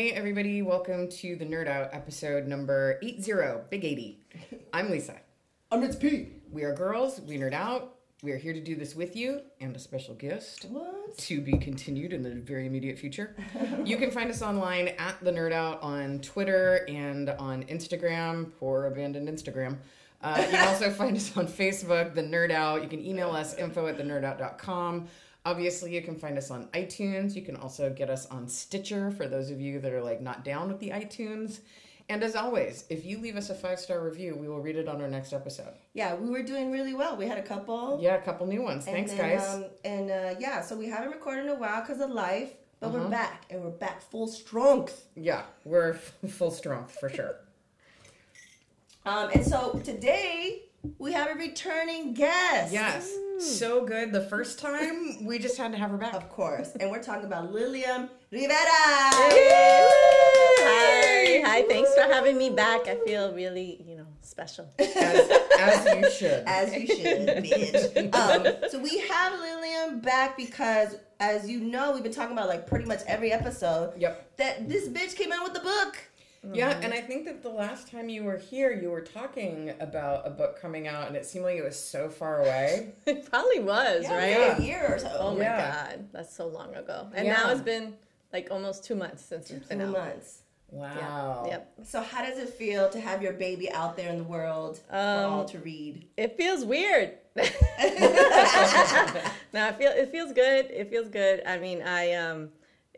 Hey, everybody, welcome to the Nerd Out episode number 80, Big 80. I'm Lisa. I'm it's Pete. We are girls, we nerd out. We are here to do this with you and a special guest What? to be continued in the very immediate future. you can find us online at the Nerd Out on Twitter and on Instagram, poor abandoned Instagram. Uh, you can also find us on Facebook, The Nerd Out. You can email us info at thenerdout.com. Obviously, you can find us on iTunes. You can also get us on Stitcher for those of you that are like not down with the iTunes. And as always, if you leave us a five star review, we will read it on our next episode. Yeah, we were doing really well. We had a couple. Yeah, a couple new ones. And Thanks, then, guys. Um, and uh, yeah, so we haven't recorded in a while because of life, but Uh-huh. we're back and we're back full strength. yeah, we're f- full strength for sure. Um, and so today we have a returning guest. Yes, so good. The first time we just had to have her back. Of course. And we're talking about Lilliam Rivera. Hi, hi. Thanks for having me back. I feel really, you know, special. As, as you should. As you should, bitch. Um, so we have Lilliam back because, as you know, we've been talking about like pretty much every episode Yep. that this bitch came out with the book. Yeah, and I think that the last time you were here, you were talking about a book coming out, and it seemed like it was so far away. It probably was, Yeah, right? like a year or so. Oh my Yeah. god, that's so long ago. And Yeah. now it's been like almost two months since it's Two been out. months. Wow. Yep. So how does it feel to have your baby out there in the world for Um, all to read? It feels weird. no, I feel it feels good. It feels good. I mean, I um,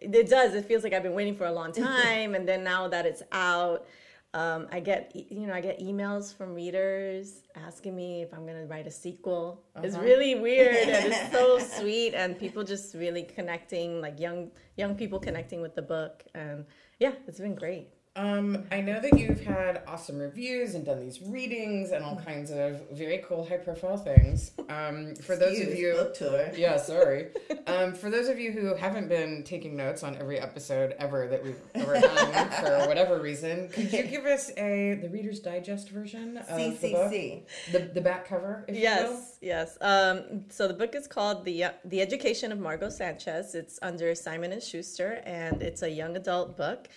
it does. It feels like I've been waiting for a long time, and then now that it's out, um, I get you know I get emails from readers asking me if I'm gonna write a sequel. It's really weird and it's so sweet, and people just really connecting, like young young people connecting with the book, and yeah, it's been great. Um, I know that you've had awesome reviews and done these readings and all kinds of very cool, high profile things. Um, for those of you. book tour. Yeah, sorry. Um, for those of you who haven't been taking notes on every episode ever that we've ever done for whatever reason, could you give us a the Reader's Digest version of the book, the the back cover, if you will? Yes, yes. Um, so the book is called the the Education of Margot Sanchez. It's under Simon and Schuster, and it's a young adult book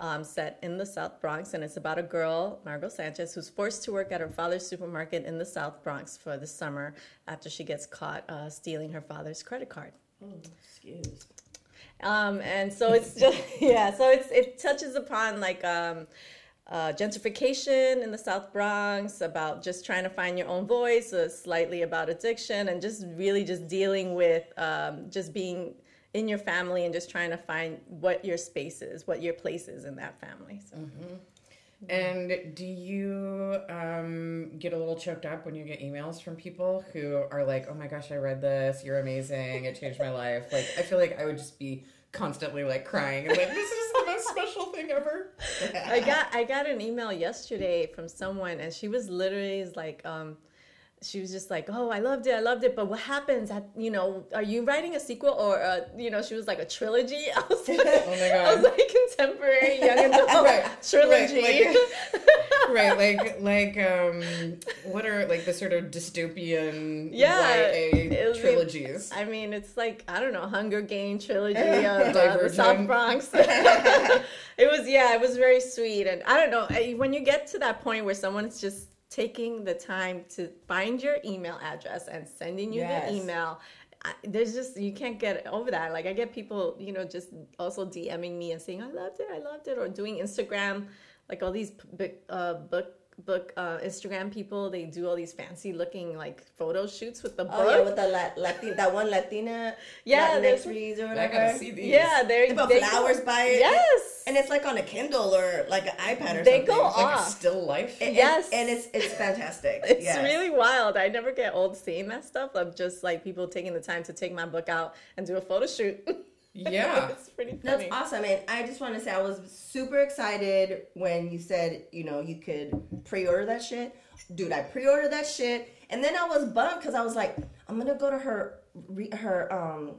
um, set in the South Bronx, and it's about a girl, Margot Sanchez, who's forced to work at her father's supermarket in the South Bronx for the summer after she gets caught uh, stealing her father's credit card. Oh, excuse. Um, and so it's just yeah, so it's it touches upon like um, uh, gentrification in the South Bronx, about just trying to find your own voice, uh, slightly about addiction, and just really just dealing with um, just being in your family and just trying to find what your space is, what your place is in that family. So. And do you um, get a little choked up when you get emails from people who are like, "Oh my gosh, I read this. You're amazing. It changed my life." Like, I feel like I would just be constantly like crying and like, "This is the most special thing ever." I got I got an email yesterday from someone, and she was literally like, um, she was just like, "Oh, I loved it, I loved it, but what happens? At, you know, are you writing a sequel or uh, you know?" She was like a trilogy. I was like, Oh my god! I was like contemporary young adult Right, trilogy. right, right like like um what are like the sort of dystopian Yeah, YA trilogies I mean, it's like I don't know, Hunger Game trilogy of uh, the Divergent. South Bronx. it was yeah, it was very sweet, and I don't know when you get to that point where someone's just taking the time to find your email address and sending you Yes. the email. I, there's just you can't get over that. Like I get people, you know, just also DMing me and saying I loved it, I loved it, or doing Instagram, like all these uh, book book uh, Instagram people. They do all these fancy looking like photo shoots with the book. Oh yeah, with the La- Latin, that one Latina, Yeah, Latinx there's- reads or I whatever. gotta see these Yeah, they're They put they flowers go, by it. Yes, and it's like on a Kindle or like an iPad or They something. go like a off. still life And- Yes. and, it's it's fantastic. it's Yes. really wild. I never get old seeing that stuff of just like people taking the time to take my book out and do a photo shoot. yeah it's pretty That's awesome, and I just want to say I was super excited when you said you know you could pre-order that shit, dude. I pre-ordered that shit, and then I was bummed because I was like, I'm gonna go to her re- her um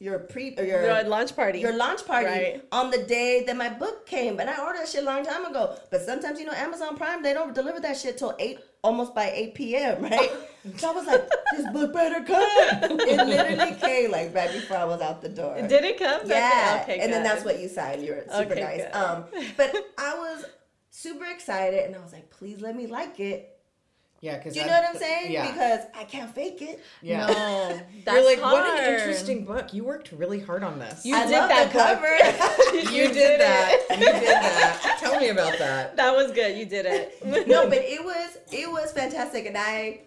your pre or your Your launch party. your launch party Right. on the day that my book came, and I ordered that shit a long time ago. But sometimes you know Amazon Prime they don't deliver that shit till eight, almost by eight p.m. Right? So I was like, this book better come. It literally came like right before I was out the door. Did it come? Yeah, Okay. and then that's what you signed. You're super Okay, nice. good. Um, but I was super excited, and I was like, please let me like it. Yeah, because Do you know what I'm saying? Yeah. Because I can't fake it. yeah. No, that's You're like, hard. what an interesting book. You worked really hard on this. You I did love that the book. cover. You did that. You did that. Tell me about that. That was good. You did it. no, but it was it was fantastic, and I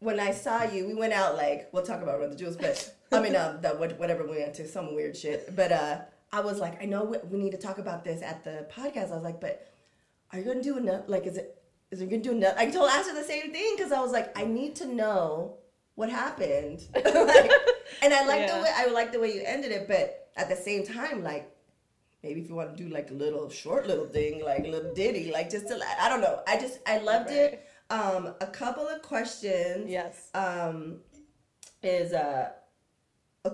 when I saw you, we went out like we'll talk about Run the Jewels, but I mean um, the whatever we went to some weird shit. But uh, I was like, I know we, we need to talk about this at the podcast. I was like, but are you gonna do enough? Like, is it is it gonna do enough? I told Asher the same thing because I was like, I need to know what happened. like, and I like the way I like the way you ended it, but at the same time, like maybe if you want to do like a little short little thing, like a little ditty, like just to I don't know. I just I loved it. Um, a couple of questions. yes. Um, is uh,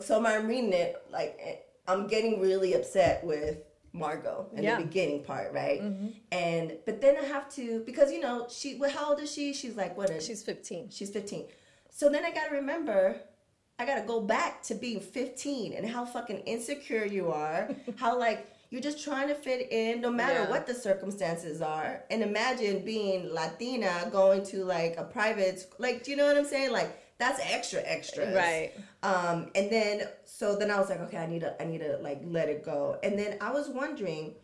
so I'm reading it like eh, I'm getting really upset with Margot in Yeah. the beginning part, right? And but then I have to because you know she well, how old is she? She's like what is She's 15. She's 15. So then I got to remember, I got to go back to being 15 and how fucking insecure you are. how, like, you're just trying to fit in no matter Yeah. what the circumstances are. And imagine being Latina going to, like, a private, sc- like, do you know what I'm saying? Like, that's extra, extra. Right. Um, and then, so then I was like, okay, I need to, I need to, like, let it go. And then I was wondering,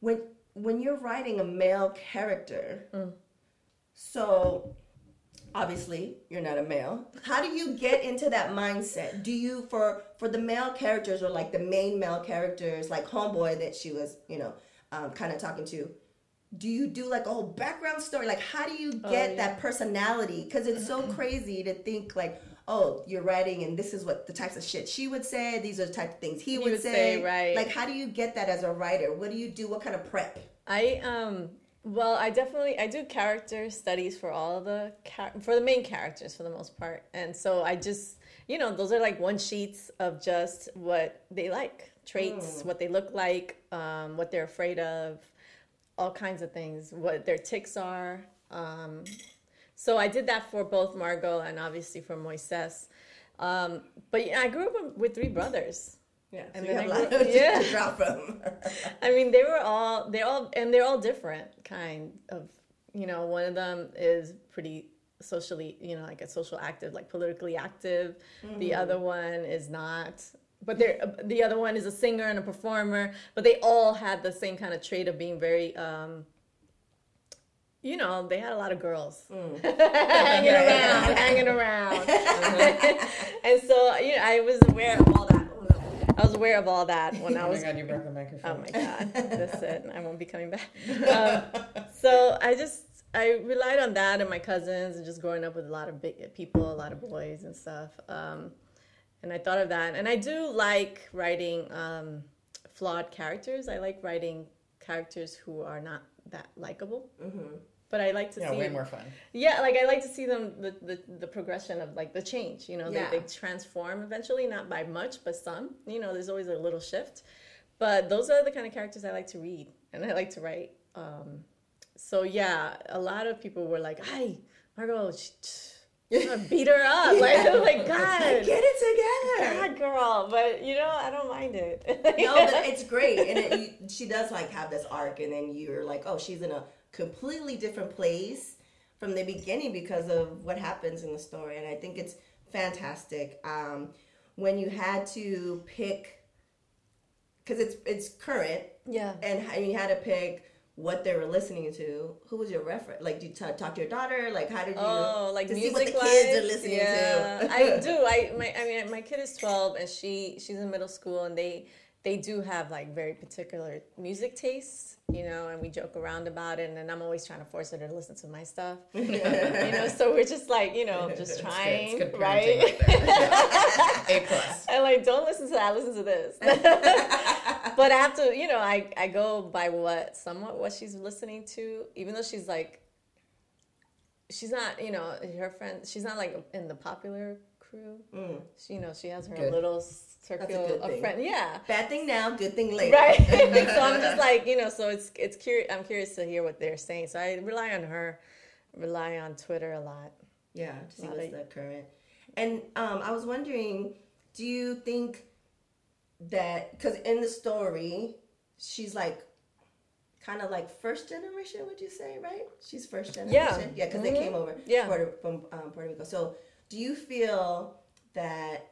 when, when you're writing a male character, so obviously you're not a male. How do you get into that mindset? Do you for for the male characters or like the main male characters like homeboy that she was you know um, kind of talking to do you do like a whole background story? Like how do you get yeah. that personality? Because it's so crazy to think like oh you're writing and this is what the types of shit she would say these are the type of things he, would, would say. say, right. like how do you get that as a writer? What do you do? What kind of prep? I um well, I definitely I do character studies for all the char- for the main characters for the most part, and so I just you know those are like one sheets of just what they like, traits, what they look like, um, what they're afraid of, all kinds of things, what their ticks are. Um, so I did that for both Margot and obviously for Moises. Um, but yeah, I grew up with three brothers. Yeah and so mean, you have a I lot grew- of yeah. to draw from I mean, they were all they're all and they're all different kind of. You know, one of them is pretty socially, you know, like a social active, like politically active. The mm-hmm. other one is not. But they're uh, the other one is a singer and a performer. But they all had the same kind of trait of being very. um you know, they had a lot of girls mm. hanging around, hanging around, uh-huh. and so you know, I was aware of all that. No. I was aware of all that when I was. Oh my god, you broke the microphone. Oh my god, that's it. I won't be coming back. Um, so I just I relied on that and my cousins and just growing up with a lot of big people, a lot of boys and stuff. Um, and I thought of that, and I do like writing um, flawed characters. I like writing characters who are not that likable. But I like to yeah, see way more fun. yeah, like I like to see them the, the, the progression of like the change. You know, Yeah. they, they transform eventually, not by much, but some. You know, there's always a little shift. But those are the kind of characters I like to read and I like to write. Um, so yeah, a lot of people were like, "Hi, Margot, sh- sh- gonna beat her up." Like, I'm like, God, get it together God, girl. But you know, I don't mind it. no, but it's great, and it, you, she does like have this arc, and then you're like, oh, she's in a completely different place from the beginning because of what happens in the story, and I think it's fantastic. Um, when you had to pick, because it's it's current, yeah. and you had to pick what they were listening to. Who was your reference? Like, do you t- talk to your daughter? Like, how did you? Oh, like to see what the kids are listening yeah. to. I do. I my I mean my kid is twelve and she she's in middle school and they they do have like very particular music tastes, you know, and we joke around about it and I'm always trying to force her to listen to my stuff. you know, so we're just like, you know, just good. trying, It's good right? right. A plus. and like don't listen to that listen to this but i have to you know I, I go by what somewhat what she's listening to even though she's like she's not you know her friend she's not like in the popular crew. Mm. She, you know, she has her Good. little circle of friends. Yeah. Bad thing now, good thing later. Right. so I'm just like, you know, so it's it's curious. I'm curious to hear what they're saying. So I rely on her, rely on Twitter a lot. Yeah, to see what's the current. And um, I was wondering, do you think that because in the story, she's like kind of like first generation? Would you say right? She's first generation. Yeah. yeah, because they Mhm. came over Yeah. Puerto, from um, Puerto Rico. So, do you feel that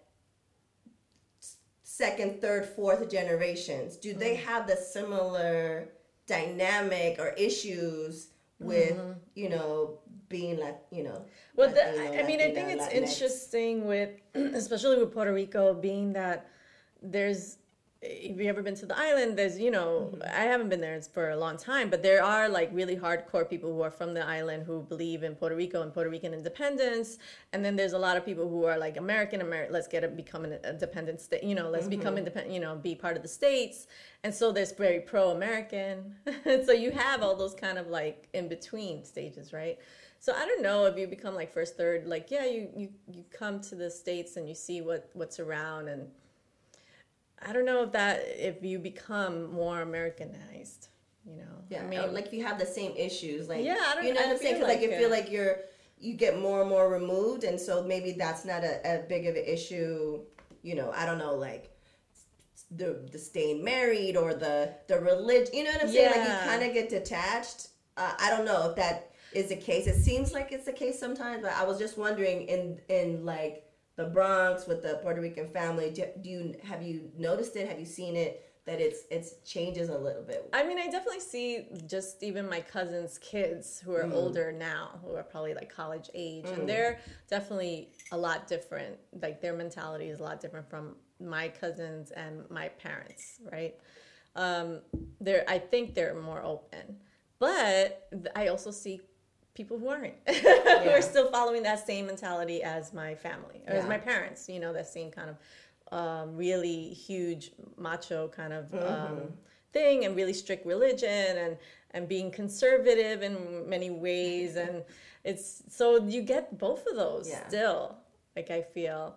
second, third, fourth generations do they Mm. have the similar dynamic or issues with you know being like you know Mm-hmm. Well, the, Latino, I mean, I think it's Latinx? interesting with, especially with Puerto Rico, being that there's. If you ever been to the island, there's you know mm-hmm. I haven't been there for a long time, but there are like really hardcore people who are from the island who believe in Puerto Rico and Puerto Rican independence, and then there's a lot of people who are like American American. Let's get a become an independent state, you know. Let's become mm-hmm. independent, you know, be part of the states, and so there's very pro American. so you have all those kind of like in between stages, right? So I don't know if you become like first, third, like yeah, you you you come to the states and you see what what's around, and I don't know if that if you become more Americanized, you know. yeah I mean, or, like if you have the same issues like Yeah, I don't- you know I what i'm saying? Because like, like you feel like you're you get more and more removed and so maybe that's not a, a big of an issue you know i don't know like the the staying married or the the religion you know what i'm saying? Like you kind of get detached. Uh, i don't know if that is the case. It seems like it's the case sometimes but i was just wondering in in like the bronx with the puerto rican family do, do you have you noticed it have you seen it that it's it's changes a little bit I mean, I definitely see just even my cousins' kids who are Mm. older now, who are probably like college age, and they're definitely a lot different. Like their mentality is a lot different from my cousins and my parents, right? Um, they're, I think they're more open, but I also see people who aren't, who are still following that same mentality as my family or as my parents. You know, that same kind of um, really huge macho kind of um, thing and really strict religion and and being conservative in many ways. And it's so you get both of those Yeah. still like I feel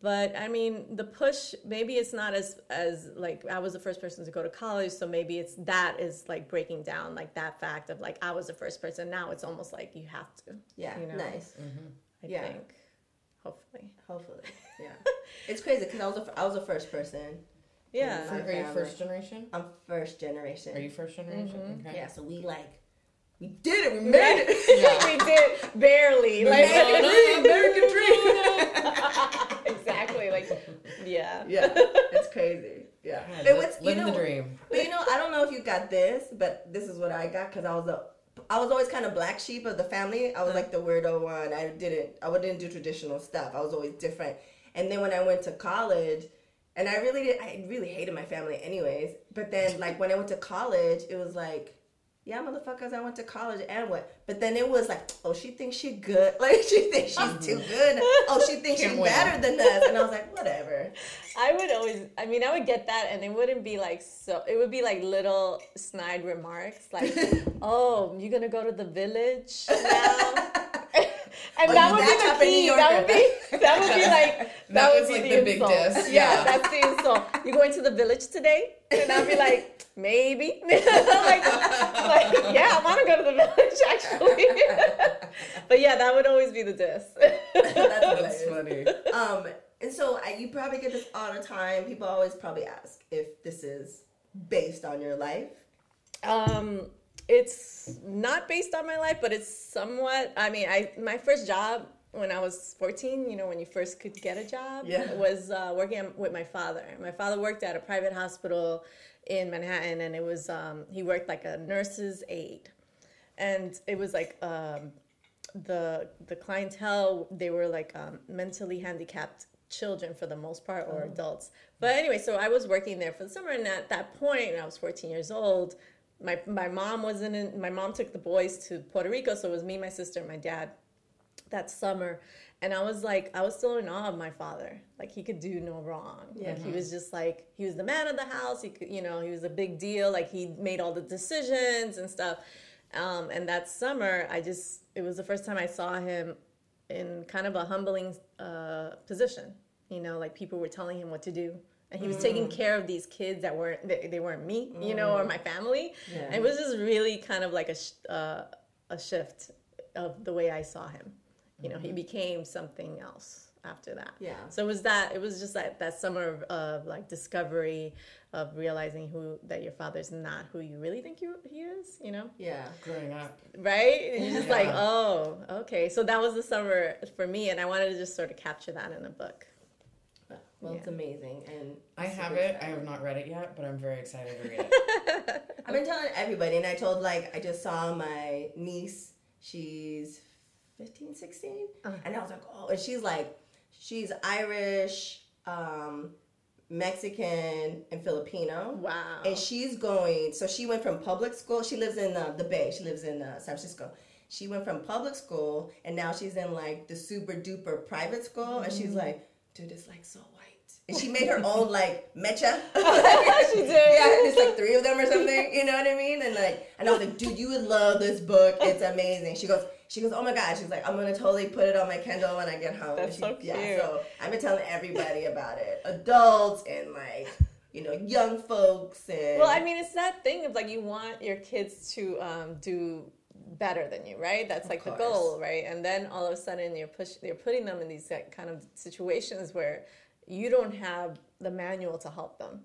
but I mean the push maybe it's not as as like I was the first person to go to college so maybe it's that is like breaking down like that fact of like I was the first person now it's almost like you have to yeah you know? nice mm-hmm. I Yeah. think hopefully Hopefully, yeah. it's crazy because I was a, I was the first person. yeah My Are you first generation? I'm first generation. Are you first generation? Mm-hmm. Okay. Yeah, so we like we did it. We made it. Yeah. we did barely like American dream. exactly like yeah yeah, it's crazy. Yeah, It was- you living know, the dream. But you know, I don't know if you got this, but this is what I got because I was a, I was always kind of black sheep of the family. I was mm-hmm. like the weirdo one. I didn't, I didn't do traditional stuff. I was always different. And then when I went to college, and I really did, I really hated my family anyways. But then like when I went to college, it was like. Yeah, motherfuckers, I went to college and what? But then it was like, oh, she thinks she good. Like, she thinks she's too good. Oh, she thinks Can't she's win. better than us. And I was like, whatever. I would always, I mean, I would get that, and it wouldn't be like so. It would be like little snide remarks, like, "Oh, you're gonna go to the village now?" and Oh, that you would that be type of the key. That would be that would be like that, That would was be like the, the big insult. diss, Yeah, yeah. that's the insult. You're going to the village today? And I'd be like, maybe. like, like, yeah, I want to go to the village actually. but yeah, that would always be the diss. That's That's funny. Um, and so I, you probably get this all the time. People always probably ask if this is based on your life. Um, it's not based on my life, but it's somewhat. I mean, I my first job when I was 14, you know, when you first could get a job, Yeah. was uh, working with my father. My father worked at a private hospital in Manhattan, and it was um, he worked like a nurse's aide, and it was like um, the the clientele they were like um, mentally handicapped children for the most part or adults but anyway so i was working there for the summer and at that point i was 14 years old my my mom wasn't in my mom took the boys to puerto rico so it was me my sister and my dad that summer and i was like i was still in awe of my father. Like he could do no wrong. Like he was just like he was the man of the house. He could you know he was a big deal. Like he made all the decisions and stuff. Um, and that summer i just it was the first time i saw him in kind of a humbling uh, position. You know, like people were telling him what to do, and he was taking care of these kids that weren't they, they weren't me, you know, or my family. Yeah. And it was just really kind of like a sh- uh, a shift of the way I saw him. You know, he mm-hmm. became something else after that. Yeah. So it was that. It was just that that summer of, of like discovery of realizing who that your father's not who you really think you, he is. You know, Yeah. Growing up. right? And you're just like, oh, okay. So that was the summer for me, and I wanted to just sort of capture that in a book. Well, it's amazing, and I have super it. I have not read it yet, but I'm very excited to read it. I've been telling everybody, and I told like I just saw my niece. She's 15, 16, Uh-huh. and I was like, oh, and she's like, she's Irish, um, Mexican, and Filipino. Wow. And she's going. So she went from public school. She lives in uh, the Bay. She lives in uh, San Francisco. She went from public school, and now she's in like the super duper private school. And she's like, dude, it's like so white. And she made her own like mecha. she did. Yeah, it's like three of them or something. You know what I mean? And like, and I was like, dude, you would love this book. It's amazing. She goes, she goes, oh my god. She's like, I'm gonna totally put it on my Kindle when I get home. That's She- so Yeah, cute. so I've been telling everybody about it, adults and like, you know, young folks and. Well, I mean, it's that thing of like you want your kids to um, do better than you, right? That's like the goal, right? And then all of a sudden you're push, you're putting them in these like, kind of situations where you don't have the manual to help them.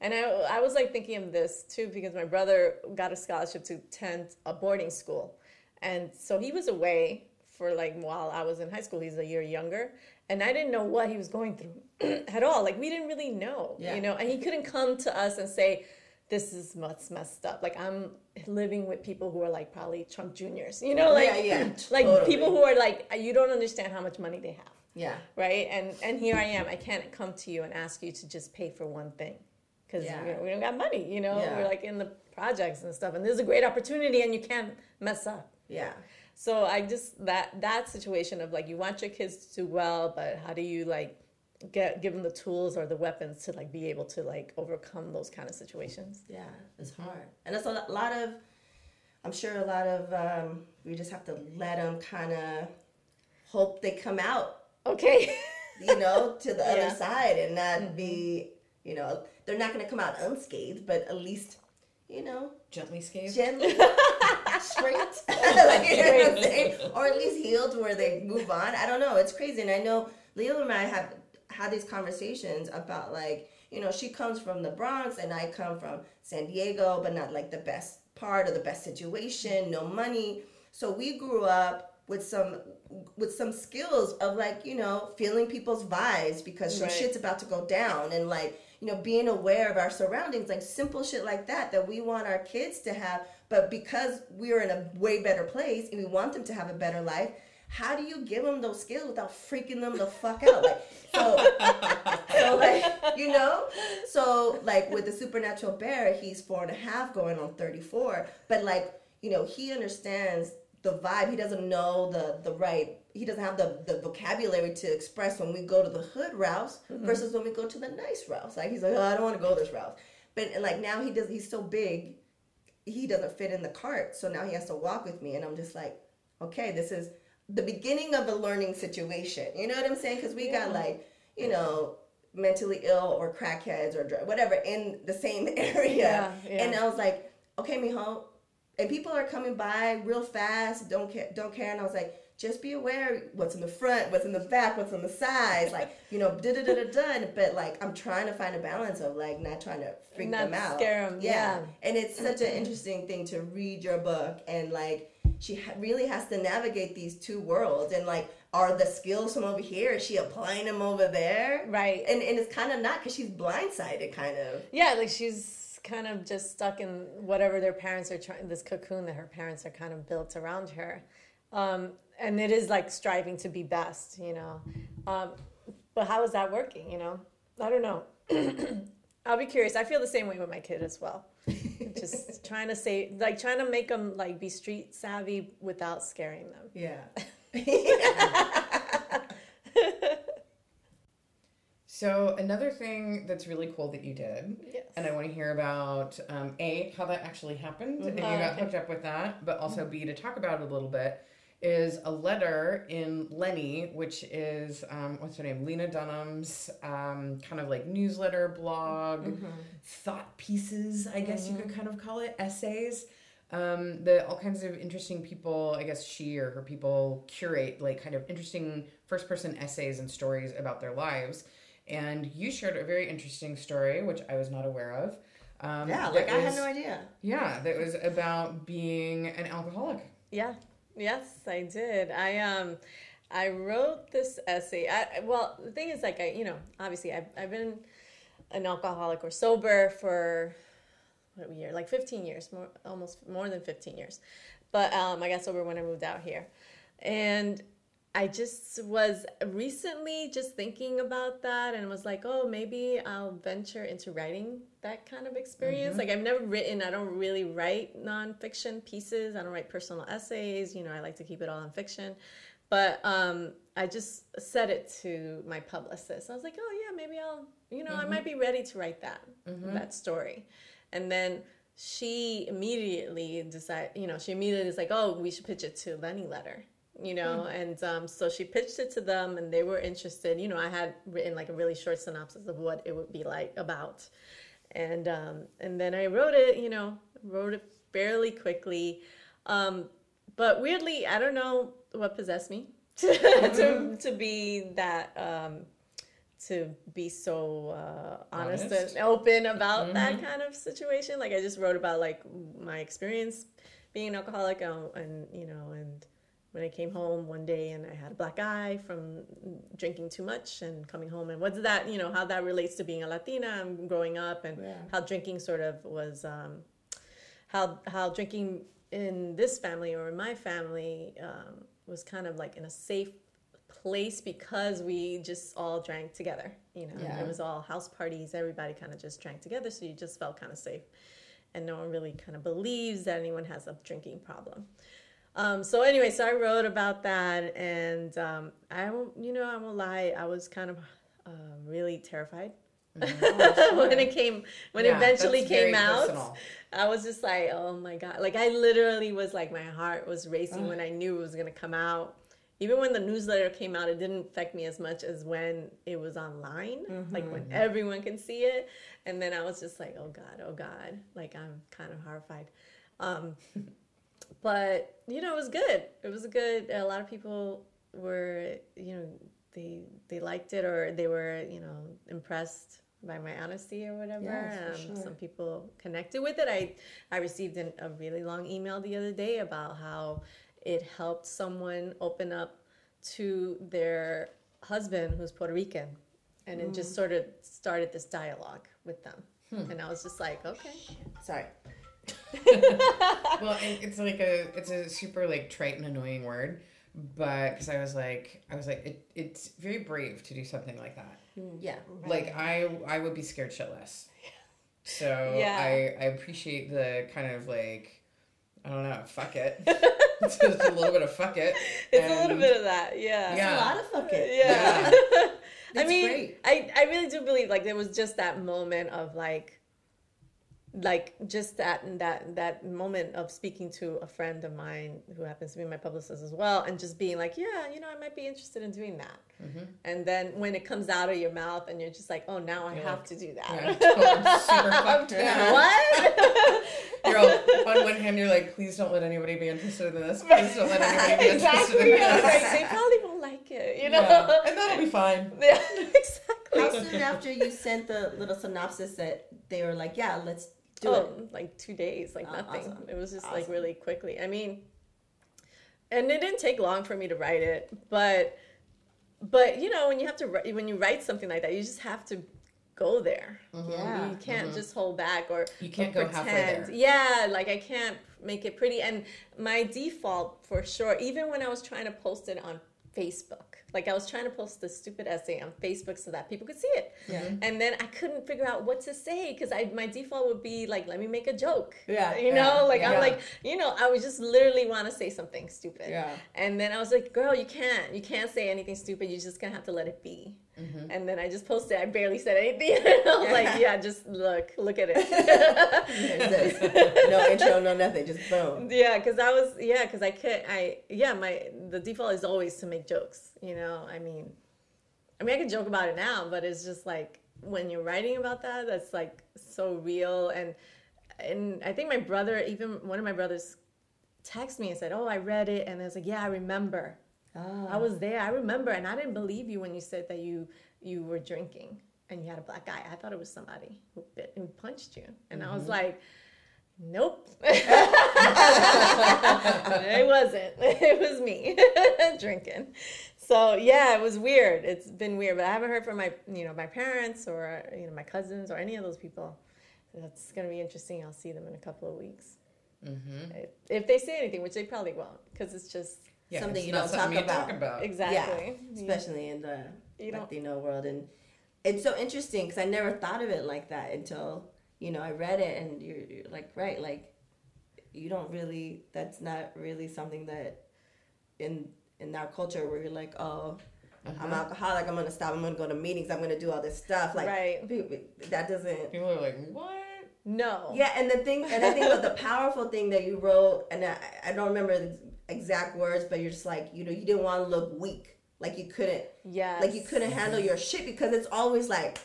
And I, I was like thinking of this too because my brother got a scholarship to attend a boarding school, and so he was away for like while I was in high school. He's a year younger, and I didn't know what he was going through at all. Like we didn't really know, Yeah. you know. And he couldn't come to us and say, "This is what's messed up." Like I'm living with people who are like probably Trump juniors, you know, like Yeah, yeah, like totally. people who are like you don't understand how much money they have yeah. right? And and here I am. I can't come to you and ask you to just pay for one thing because Yeah. you know, we don't got money. You know, we're like in the projects and stuff, and this is a great opportunity, and you can't mess up. Yeah. So I just that that situation of like you want your kids to do well, but how do you like get give them the tools or the weapons to like be able to like overcome those kind of situations? Yeah, it's hard, and it's a lot of. I'm sure a lot of um, we just have to let them kind of hope they come out, Okay. you know, to the Yeah. other side and not be, you know, they're not going to come out unscathed, but at least, you know, Gently scathed. gently straight, like, you know what I'm saying? or at least healed where they move on. I don't know. It's crazy, and I know Leo and I have had these conversations about like you know she comes from the Bronx and I come from San Diego, but not like the best part or the best situation, no money. So we grew up with some with some skills of like you know feeling people's vibes because some Right. shit's about to go down and like you know being aware of our surroundings like simple shit like that that we want our kids to have but because we're in a way better place and we want them to have a better life how do you give them those skills without freaking them the fuck out? Like so so like you know? So like with the supernatural bear he's four and a half going on 34 but like you know he understands the vibe. He doesn't know the the right he doesn't have the the vocabulary to express when we go to the hood routes mm-hmm. versus when we go to the nice routes. Like he's like oh, i don't want to go this route. But and like now he does he's so big he doesn't fit in the cart so now he has to walk with me and i'm just like okay this is the beginning of a learning situation. You know what i'm saying? Because we got like you know mentally ill or crackheads or whatever in the same area. Yeah, yeah. and i was like okay mijo. And people are coming by real fast don't care don't care. And i was like just be aware what's in the front what's in the back what's on the sides like you know da da da da da but like i'm trying to find a balance of like not trying to freak Not them out scare 'em, yeah. and it's such an interesting thing to read your book and like she ha- really has to navigate these two worlds and like are the skills from over here is she applying them over there Right. and, and it's kind of not because she's blindsided kind of Yeah, like she's kind of just stuck in whatever their parents are trying, this cocoon that her parents are kind of built around her. Um, and it is like striving to be best, you know. Um, but how is that working, you know? I don't know. I'll be curious. I feel the same way with my kid as well. just trying to say, like, trying to make them like be street savvy without scaring them. yeah So another thing that's really cool that you did, Yes. and I want to hear about um, a how that actually happened and you Oh, got hooked up with that, but also b to talk about it a little bit, is a letter in Lenny, which is um, what's her name, Lena Dunham's um, kind of like newsletter blog, Mm-hmm. thought pieces, I guess you could kind of call it essays. Um, the all kinds of interesting people, I guess she or her people curate like kind of interesting first person essays and stories about their lives. And you shared a very interesting story, which I was not aware of. Um, Yeah, like I had no idea. Yeah, that was about being an alcoholic. Yeah. Yes, I did. I um I wrote this essay. I well, the thing is like I, you know, obviously I've I've been an alcoholic or sober for what year? Like 15 years, more almost more than 15 years. But um I got sober when I moved out here. And I just was recently just thinking about that and was like, oh, maybe I'll venture into writing that kind of experience. Mm-hmm. Like, I've never written, I don't really write nonfiction pieces, I don't write personal essays. You know, I like to keep it all in fiction. But um, I just said it to my publicist. I was like, oh, yeah, maybe I'll, you know, I mm-hmm. might be ready to write that, mm-hmm. that story. And then she immediately decided, you know, she immediately was like, oh, we should pitch it to Lenny Letter you know and um, so she pitched it to them and they were interested. You know i had written like a really short synopsis of what it would be like about. And um, and then i wrote it you know wrote it fairly quickly. Um, but weirdly i don't know what possessed me to, to, to be that um, to be so uh, honest, Honest. and open about that kind of situation. Like i just wrote about like my experience being an alcoholic uh, and you know and when I came home one day and I had a black eye from drinking too much and coming home and what's that you know how that relates to being a Latina and growing up and Yeah. how drinking sort of was um, how how drinking in this family or in my family um, was kind of like in a safe place because we just all drank together you know Yeah. it was all house parties everybody kind of just drank together so you just felt kind of safe and no one really kind of believes that anyone has a drinking problem um, so anyway, so I wrote about that, and um, I won't, you know, I won't lie, I was kind of uh, really terrified when it came, when it eventually came out. personal. I was just like, oh my god, like I literally was like, my heart was racing when I knew it was gonna come out. Even when the newsletter came out, it didn't affect me as much as when it was online, like when everyone can see it. And then I was just like, oh god, oh god, like I'm kind of horrified. But you know, it was good. It was good. A lot of people were, you know, they they liked it or they were, you know, impressed by my honesty or whatever. Yes, for um, sure. Some people connected with it. I I received an, a really long email the other day about how it helped someone open up to their husband who's Puerto Rican, and it Mm. just sort of started this dialogue with them. Hmm. And I was just like, okay. Sorry. well, it's like a it's a super like trite and annoying word, but because I was like I was like it, it's very brave to do something like that. Hmm. Yeah. Like I I would be scared shitless. So Yeah. I I appreciate the kind of like I don't know fuck it. it's just a little bit of fuck it. It's a little bit of that, yeah. Yeah. a lot of fuck it. Yeah. I mean, great. I, I really do believe like there was just that moment of like like just that that that moment of speaking to a friend of mine who happens to be my publicist as well and just being like yeah you know i might be interested in doing that Mm-hmm. and then when it comes out of your mouth and you're just like oh now i You're have like, to do that I'm super fucked now. what You're all, on one hand, you're like, please don't let anybody be interested in this. Please don't let anybody be interested in exactly I this. like, they probably won't like it you know Yeah, and that'll be fine. yeah exactly How soon after you sent the little synopsis that they were like, yeah, let's do oh, it? like two days, like Oh, nothing. awesome. It was just like really quickly. I mean, and it didn't take long for me to write it, but but you know when you have to write, when you write something like that, you just have to go there. Yeah. You can't just hold back or Mm-hmm. You can't or go halfway there. Yeah, like I can't make it pretty. And my default for sure, even when I was trying to post it on Facebook. Like I was trying to post this stupid essay on Facebook so that people could see it. Yeah. And then I couldn't figure out what to say because I my default would be like, let me make a joke. Yeah, You know, yeah, like yeah. I'm like, you know, I would just literally want to say something stupid. Yeah. And then I was like, girl, you can't. You can't say anything stupid. You're just gonna have to let it be. Mm-hmm. And then I just posted. I barely said anything. I was like, yeah, just look, look at it. No intro, no nothing, just boom. yeah, because I was yeah, because I could I yeah my the default is always to make jokes. You know, I mean, I mean I can joke about it now, but it's just like when you're writing about that, that's like so real and and I think my brother, even one of my brothers, texted me and said, "Oh, I read it," and I was like, "Yeah, I remember." Oh. I was ah. there. I remember, and I didn't believe you when you said that you you were drinking and you had a black eye. I thought it was somebody who bit and punched you, and I was mm-hmm. like, "Nope, it wasn't. It was me drinking." So yeah, it was weird. It's been weird, but I haven't heard from my you know my parents or you know my cousins or any of those people. That's gonna be interesting. I'll see them in a couple of weeks. Mm-hmm. If, if they say anything, which they probably won't, because it's just Yeah, Something it's you not don't something talk you talk about. about. exactly. Yeah, especially in the You don't- Latino world, and it's so interesting because I never thought of it like that until you know I read it, and you're, you're like, right, like you don't really. That's not really something that in in our culture where you're like, oh. I'm uh-huh. alcoholic. I'm gonna stop. I'm gonna go to meetings. I'm gonna do all this stuff. Like, Right. people- that doesn't. People are like, what? No. Yeah, and the thing, and I think that the powerful thing that you wrote, and I, I don't remember the exact words, but you're just like, you know, you didn't want to look weak, like you couldn't, Yeah. like you couldn't handle your shit because it's always like,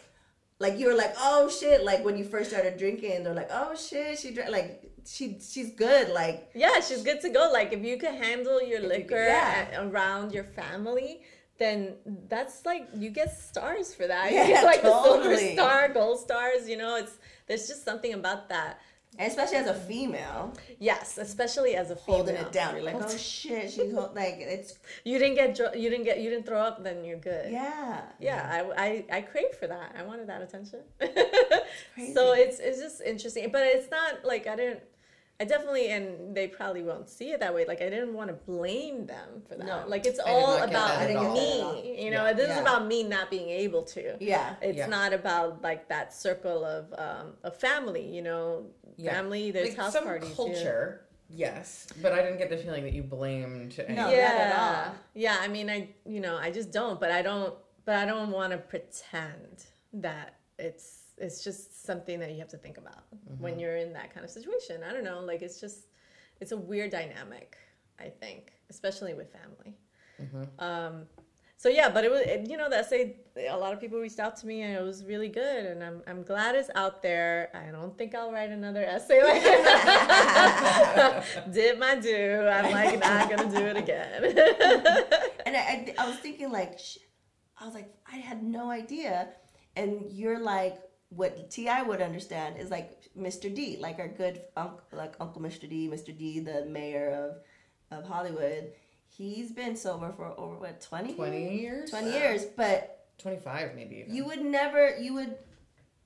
like you were like, oh shit, like when you first started drinking, they're like, oh shit, she drank, like she she's good, like Yeah, she's good to go. Like if you could handle your you liquor could- yeah. around your family, then that's like you get stars for that. Yeah, you get like the silver star, gold stars. You know, it's there's just something about that. Especially as a female, Yes, especially as a female. holding it down, you're like, oh shit, she's hold, like it's You didn't get dr- you didn't get you didn't throw up, then you're good. yeah, yeah I, I i crave for that. I wanted that attention. Crazy. so it's it's just interesting. But it's not like i didn't i definitely and they probably won't see it that way like i didn't want to blame them for that No, like it's all about that all. me you know Yeah. this Yeah. is about me not being able to yeah, it's Yeah. not about like that circle of um of family you know Yeah. family there's like house some parties yeah. culture, yes, but I didn't get the feeling that you blamed anyone. No. not yeah at all. yeah i mean i you know i just don't but i don't but i don't want to pretend that it's it's just something that you have to think about when you're in that kind of situation. I don't know like it's just it's a weird dynamic i think especially with family. Um so yeah but it was it, you know the essay a lot of people reached out to me and it was really good and i'm, I'm glad it's out there. I don't think i'll write another essay like this. did my do. I'm like not gonna do it again. And I, I, I was thinking like, I was like, I had no idea. And you're like, what Ti would understand is like Mr. D, like our good uncle, like Uncle Mr. D, Mr. D, the mayor of of Hollywood. He's been sober for over what 20 20 years? 20 years, but 25 maybe even. you would never you would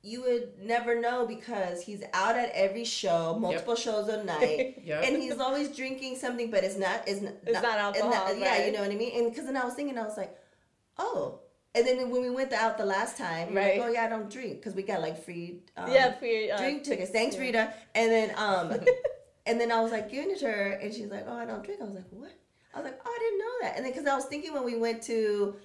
you would never know because he's out at every show, multiple shows a night, Yep. and he's always drinking something, but it's not it's not, It's not alcohol, yeah, right. you know what I mean. And because then I was thinking, I was like, oh. And then when we went out the last time, Right. like, oh yeah, I don't drink because we got like free um, yeah your, uh, drink tickets. Thanks, yeah. Rita. And then um, and then I was like giving it to her, and she's like, oh, I don't drink. I was like, what? I was like, oh, I didn't know that. And then because I was thinking when we went to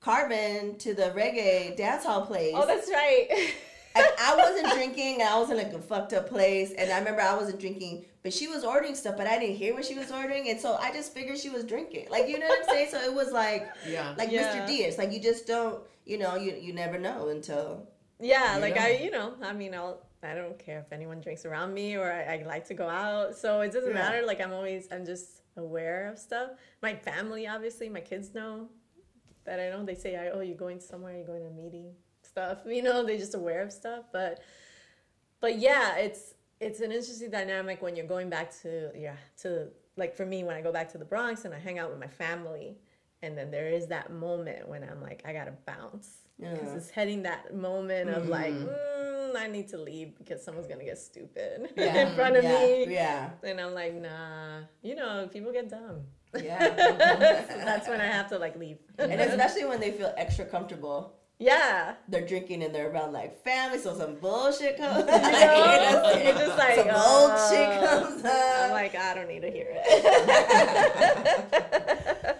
Carbon to the reggae dance hall place. oh that's right I wasn't drinking, and I was in like a fucked up place. And I remember I wasn't drinking, but she was ordering stuff, but I didn't hear what she was ordering, and so I just figured she was drinking. Like you know what I'm saying? So it was like, yeah. like Yeah. Mr. Diaz. Like you just don't, you know, you you never know until. Yeah, like know. I, you know, I mean, I'll, I don't care if anyone drinks around me or I, I like to go out. So it doesn't Yeah. matter. Like I'm always, I'm just aware of stuff. My family, obviously, my kids know that I know. They say, oh, you're going somewhere, you're going to a meeting, stuff. You know, they're just aware of stuff. But, but yeah, it's it's an interesting dynamic when you're going back to yeah to like for me when I go back to the Bronx and I hang out with my family and then there is that moment when I'm like, I gotta bounce because Yeah. it's heading that moment of like, mm, I need to leave because someone's gonna get stupid Yeah. in front of yeah. me, Yeah. and I'm like, nah, you know, people get dumb. Yeah. That's when I have to like leave. and especially when they feel extra comfortable. Yeah. They're drinking and they're around like family, so some bullshit comes. You know? You're just like, some old shit comes up. I'm like, I don't need to hear it.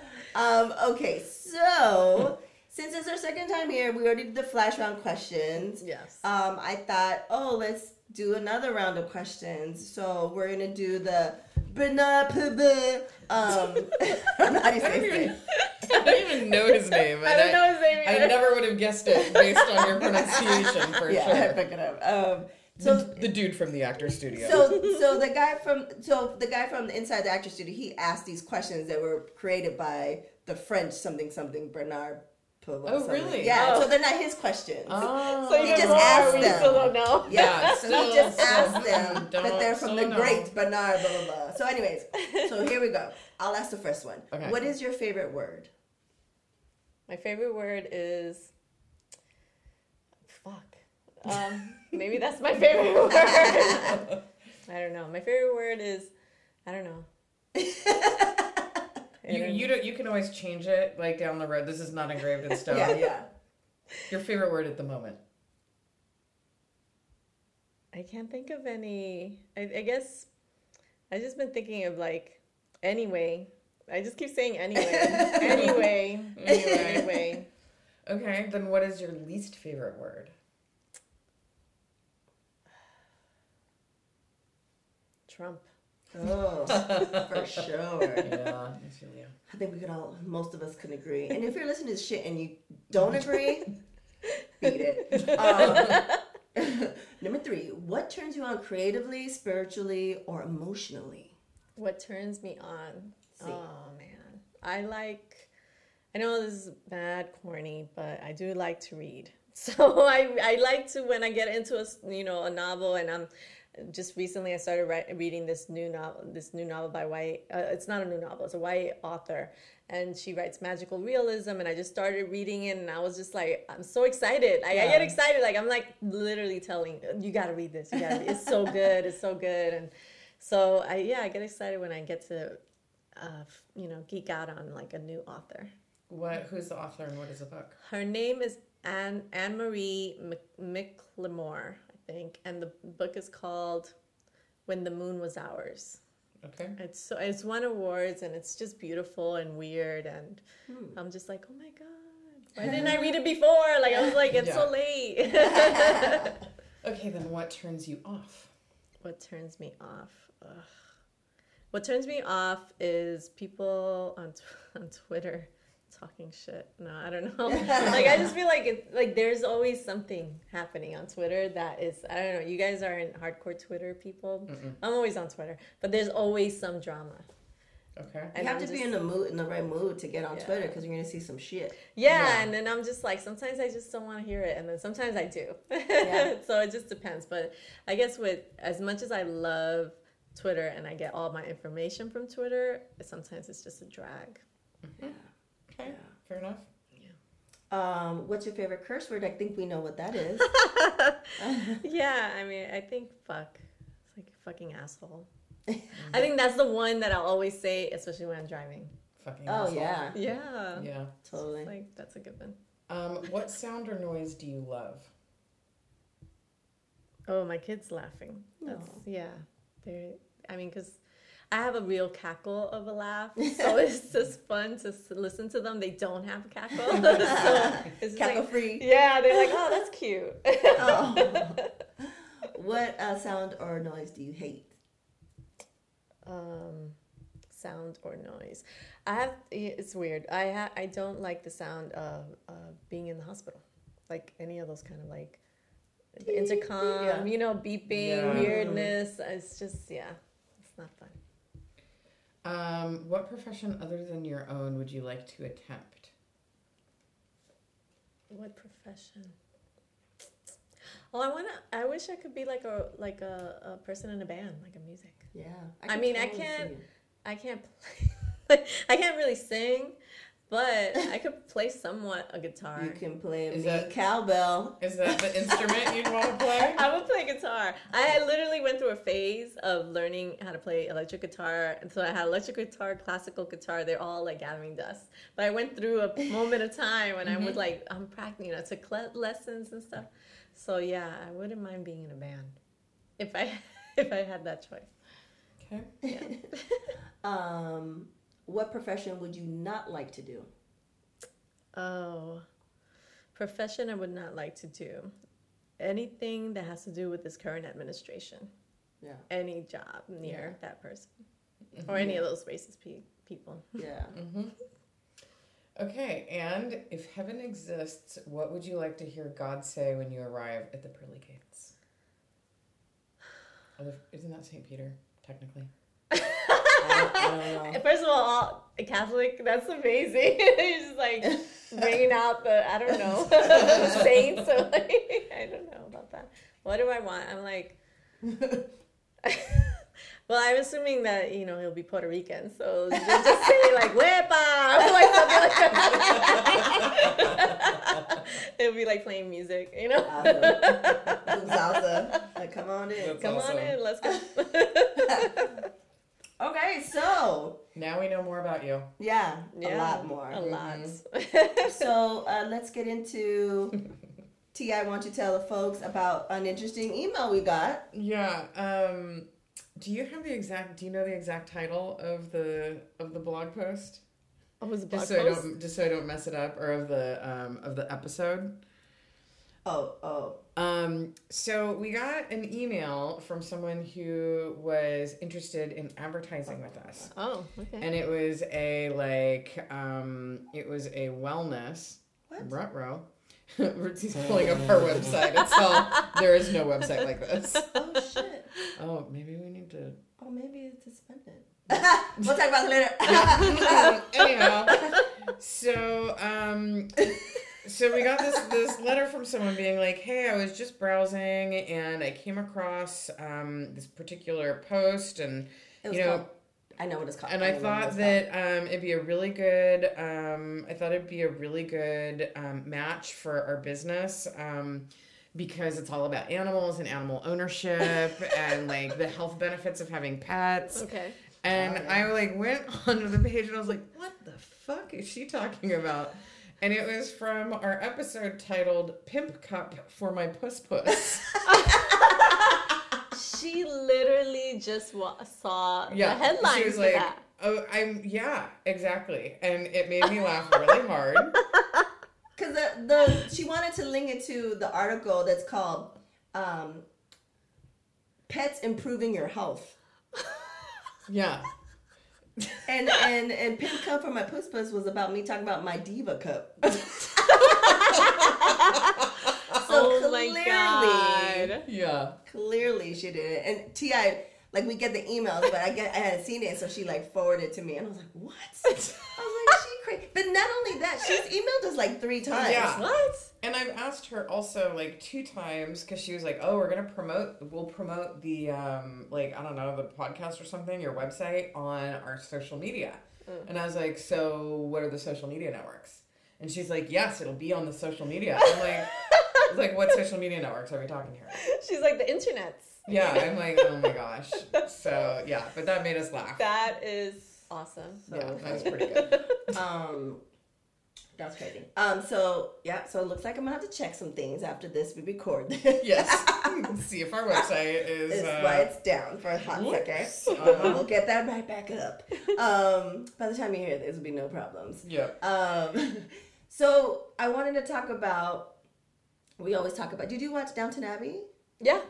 Um, okay, so since it's our second time here, we already did the flash round questions. yes. Um, I thought, oh, let's do another round of questions. So we're gonna do the Bernard. Um, how do you say his name? I don't even know his name. I don't know his name I never would have guessed it based on your pronunciation for Yeah, I sure. pick it up. Um, So so the, dude from the actor studio. so so the guy from so the guy from the inside the actor studio he asked these questions that were created by the French something something Bernard. Pivot, Oh, something. really? Yeah. Oh. So they're not his questions. oh, So He just more, asked we them. still don't know. Yeah, Yeah, so still- he just still asked them that they're from the no. great Bernard, blah, blah, blah. So, anyways, so here we go. I'll ask the first one. Okay. What is your favorite word? My favorite word is fuck. Um, maybe that's my favorite word. I don't know. My favorite word is I don't know. You you don't you can always change it like down the road. This is not engraved in stone. Yeah, yeah. Your favorite word at the moment. I can't think of any. I, I guess I just been thinking of like anyway. I just keep saying anyway, anyway, Anyway. anyway. Okay, then what is your least favorite word? Trump. Oh, for sure. Yeah, I feel you. I think we could all, most of us can agree. And if you're listening to this shit and you don't agree, beat it. Um, number three, what turns you on creatively, spiritually, or emotionally? What turns me on? See. Oh man, I like. I know this is bad, corny, but I do like to read. So I I like to when I get into a, you know a novel and I'm just recently I started write, reading this new novel this new novel by white uh, it's not a new novel it's a white author. And she writes magical realism and I just started reading it and I was just like I'm so excited. Like I get excited like I'm like literally telling you got to read this you got to it's so good it's so good. And so I yeah I get excited when I get to uh, you know geek out on like a new author. What? Who's the author and what is the book? her name is Anne Anne Marie McLemore, I think, and the book is called "When the Moon Was Ours." Okay. It's so it's won awards and it's just beautiful and weird and Hmm. I'm just like, oh my god, why didn't I read it before? Like I was like, it's so late. Okay, then what turns you off? what turns me off? Ugh. What turns me off is people on tw- on Twitter talking shit. No, I don't know. like I just feel like it, like there's always something happening on Twitter that is I don't know. You guys aren't hardcore Twitter people. I'm always on Twitter, but there's always some drama. Okay. You have I'm to be in the mood, in the right mood to get on Yeah. Twitter because you're gonna see some shit. Yeah, Yeah. and then I'm just like sometimes I just don't want to hear it, and then sometimes I do. Yeah. so it just depends. But I guess with as much as I love Twitter and I get all my information from Twitter, sometimes it's just a drag. Okay. Fair enough. Um, what's your favorite curse word? I think we know what that is. yeah, I mean, I think fuck. It's like fucking asshole. I think that's the one that I'll always say, especially when I'm driving. Fucking. oh asshole. yeah, Yeah. Yeah. totally. Like that's a good one. Um, what sound or noise do you love? Oh, my kids laughing. That's yeah. They're. I mean, because I have a real cackle of a laugh, so it's just fun to listen to them. They don't have a cackle, so it's just Cackle like, free. yeah. They're like, oh, that's cute. Oh. what uh, sound or noise do you hate? um, sound or noise. I have. It's weird. I ha, I don't like the sound of uh, being in the hospital, like any of those kind of like the intercom, Yeah. you know, beeping, Yeah. weirdness. It's just yeah, it's not fun. Um, what profession other than your own would you like to attempt? What profession? Oh, I wanna. I wish I could be like a like a, a person in a band, like a music. Yeah, I could mean, I totally see can't- I can't play. I can't really sing, but I could play somewhat a guitar. You can play a Is mean that- cowbell. Is that the instrument you'd want to play? I would play guitar. I literally went through a phase of learning how to play electric guitar, and so I had electric guitar, classical guitar. They're all like gathering dust. But I went through a moment of time when I would like I'm practicing, you know, took le- lessons and stuff. So yeah, I wouldn't mind being in a band if I if I had that choice. Okay. Yeah. Um, what profession would you not like to do? Oh, profession I would not like to do. Anything that has to do with this current administration. Yeah. Any job near that person. Or any of those racist pe- people. Yeah. hmm Okay, and if heaven exists, what would you like to hear God say when you arrive at the pearly gates? Isn't that St. Peter, technically? I don't, I don't know. First of all, all a Catholic, that's amazing. He's just like bringing out the, I don't know, saints. Or like, I don't know about that. What do I want? I'm like, well, I'm assuming that, you know, he'll be Puerto Rican. So just, just say like, Wepa! Or like something like that. It'll be like playing music, you know? Awesome. Some salsa. Like, come on in. That's Come awesome. on in, let's go. Okay, so Now we know more about you. yeah, Yeah, a lot more. A lot. So uh, let's get into Ti. Why don't you tell the folks about an interesting email we got? Yeah. Um, do you have the exact? Do you know the exact title of the of the blog post? What was the blog Just so I post? don't just so I don't mess it up, or of the um, of the episode. Oh, oh, Um, so we got an email from someone who was interested in advertising with us. Oh, okay. And it was a like um it was a wellness What? Rutro. He's pulling up our website. It's all there is no website like this. oh shit. Oh, maybe we need to Oh, maybe it's suspended. we'll talk about it later. anyhow. So um so we got this this letter from someone being like, "Hey, I was just browsing and I came across um this particular post and It was you know called, I know what it's called. and I remember what thought that um, it'd be a really good. Um, I thought it'd be a really good um, match for our business um, because it's all about animals and animal ownership and like the health benefits of having pets. Okay. And Oh, yeah. I like went onto the page and I was like, "What the fuck is she talking about?" And it was from our episode titled "Pimp Cup for My Puss Puss." She literally just wa- saw yeah, the headlines she was like, that. "Oh, I'm yeah, exactly," and it made me laugh really hard. Because the, the she wanted to link it to the article that's called um, "Pets Improving Your Health," Yeah. and and and Pimp Cup for my puss puss was about me talking about my diva cup. so oh my clearly, god. Yeah. clearly she did it. And Ti, like we get the emails, but I get I hadn't seen it, so she like forwarded it to me, and I was like, what? I was like, she crazy. But not only that, she's emailed us like three times. Yeah. What? And I've asked her also like two times because she was like, "Oh, we're gonna promote. We'll promote the um like I don't know the podcast or something, your website on our social media." And I was like, "So what are the social media networks?" And she's like, "Yes, it'll be on the social media." I'm like, "Like what social media networks are we talking here?" She's like the internets. Yeah, I'm like, "Oh my gosh." So yeah, but that made us laugh. That is awesome. So yeah, that was pretty good. Um, that's crazy. Um, so yeah, so it looks like I'm gonna have to check some things after this we record. Yes. See if our website is. Is uh, why it's down for a hot second. Um, we'll get that right back up. Um, by the time you hear this, will be no problems. Yeah. Um, so I wanted to talk about. We always talk about. Did you watch Downton Abbey? Yeah.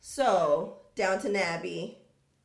So Downton Abbey,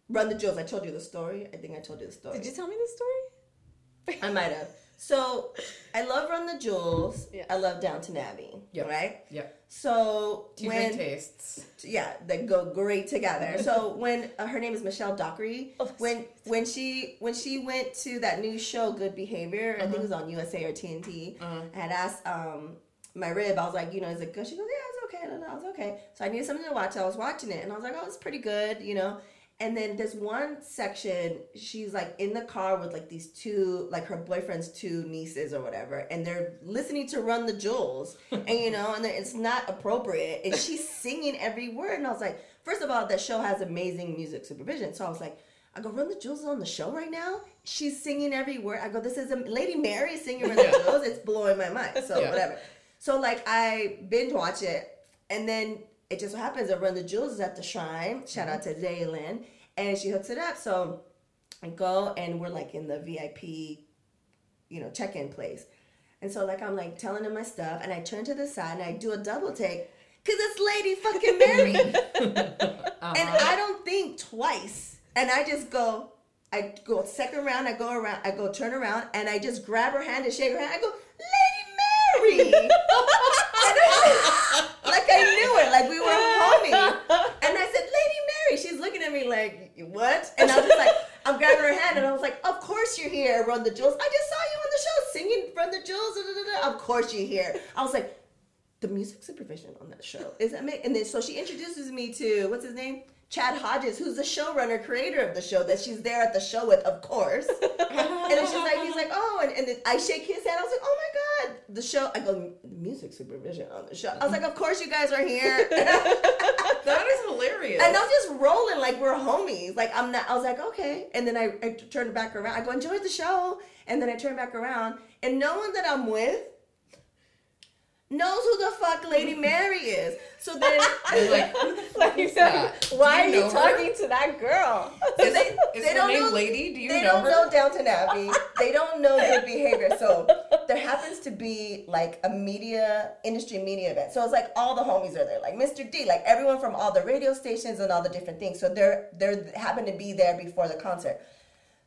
Run the Jewels. I told you the story. I think I told you the story. Did you tell me the story? I might have. So I love Run the Jewels. Yeah. I love Downton Abbey. Yep. Right. Yep. So Two when tastes. yeah, they go great together. So when uh, her name is Michelle Dockery, Oh, when when she when she went to that new show Good Behavior, I think it was on USA or TNT. Uh-huh. I had asked um my rib, I was like, you know, is it good? She goes, yeah, it's okay. No, no, it's okay. So I needed something to watch. I was watching it, and I was like, oh, it's pretty good, you know. And then this one section, she's like in the car with like these two, like her boyfriend's two nieces or whatever, and they're listening to Run the Jewels, and you know, and it's not appropriate, and she's singing every word, and I was like, first of all, that show has amazing music supervision, so I was like, I go, Run the Jewels is on the show right now. She's singing every word. I go, this is a Lady Mary singing Run the Jewels. It's blowing my mind. So Yeah. whatever. So like I binge watch it, and then it just so happens that Run the Jewels is at the shrine. Shout out to Daylin, and she hooks it up. So I go, and we're like in the VIP, you know, check-in place. And so like I'm like telling him my stuff, and I turn to the side and I do a double take. Cause it's Lady fucking Mary. Uh-huh. And I don't think twice. And I just go, I go second round, I go around, I go turn around, and I just grab her hand and shake her hand. I go, Lady Mary! And I- like I knew her, like we were homies. And I said, Lady Mary. She's looking at me like, what? And I was just like, I'm grabbing her hand, and I was like, of course you're here, Run the Jewels. I just saw you on the show singing Run the Jewels. Da, da, da. Of course you're here. I was like, the music supervision on that show is amazing. And then so she introduces me to what's his name, Chad Hodges, who's the showrunner, creator of the show. That she's there at the show with, of course. and then she's like, he's like, oh, and, and then I shake his hand. I was like, oh my god, the show. I go music supervision on the show. I was like, of course you guys are here. That is hilarious. And I'm just rolling like we're homies. Like I'm not. I was like, okay. And then I, I turned back around. I go enjoy the show. And then I turn back around, and no one that I'm with knows who the fuck Lady Mary is. So then, like, who the fuck Like, why Do are you know her? talking to that girl? Is, they- is they don't name know- Lady? Do you they know don't her? know Downton Abbey. They don't know good behavior. So there happens to be like a media industry media event. So it's like all the homies are there, like Mr. D, like everyone from all the radio stations and all the different things. So they're they're happen to be there before the concert.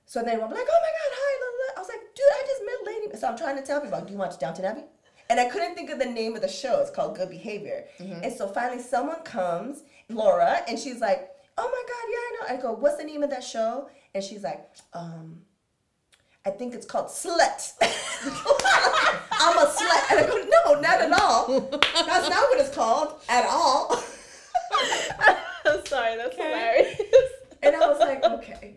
So then I'm like, oh my god, hi, blah, blah. I was like, dude, I just met Lady. So I'm trying to tell people, do you watch Downton Abbey? And I couldn't think of the name of the show. It's called Good Behavior. And so finally, someone comes, Laura, and she's like, oh my god, yeah, I know. I go, what's the name of that show? And she's like, um, I think it's called Slut. I'm a slut. And I go, no, not at all. That's not what it's called at all. I'm sorry, that's Okay. hilarious. And I was like, okay.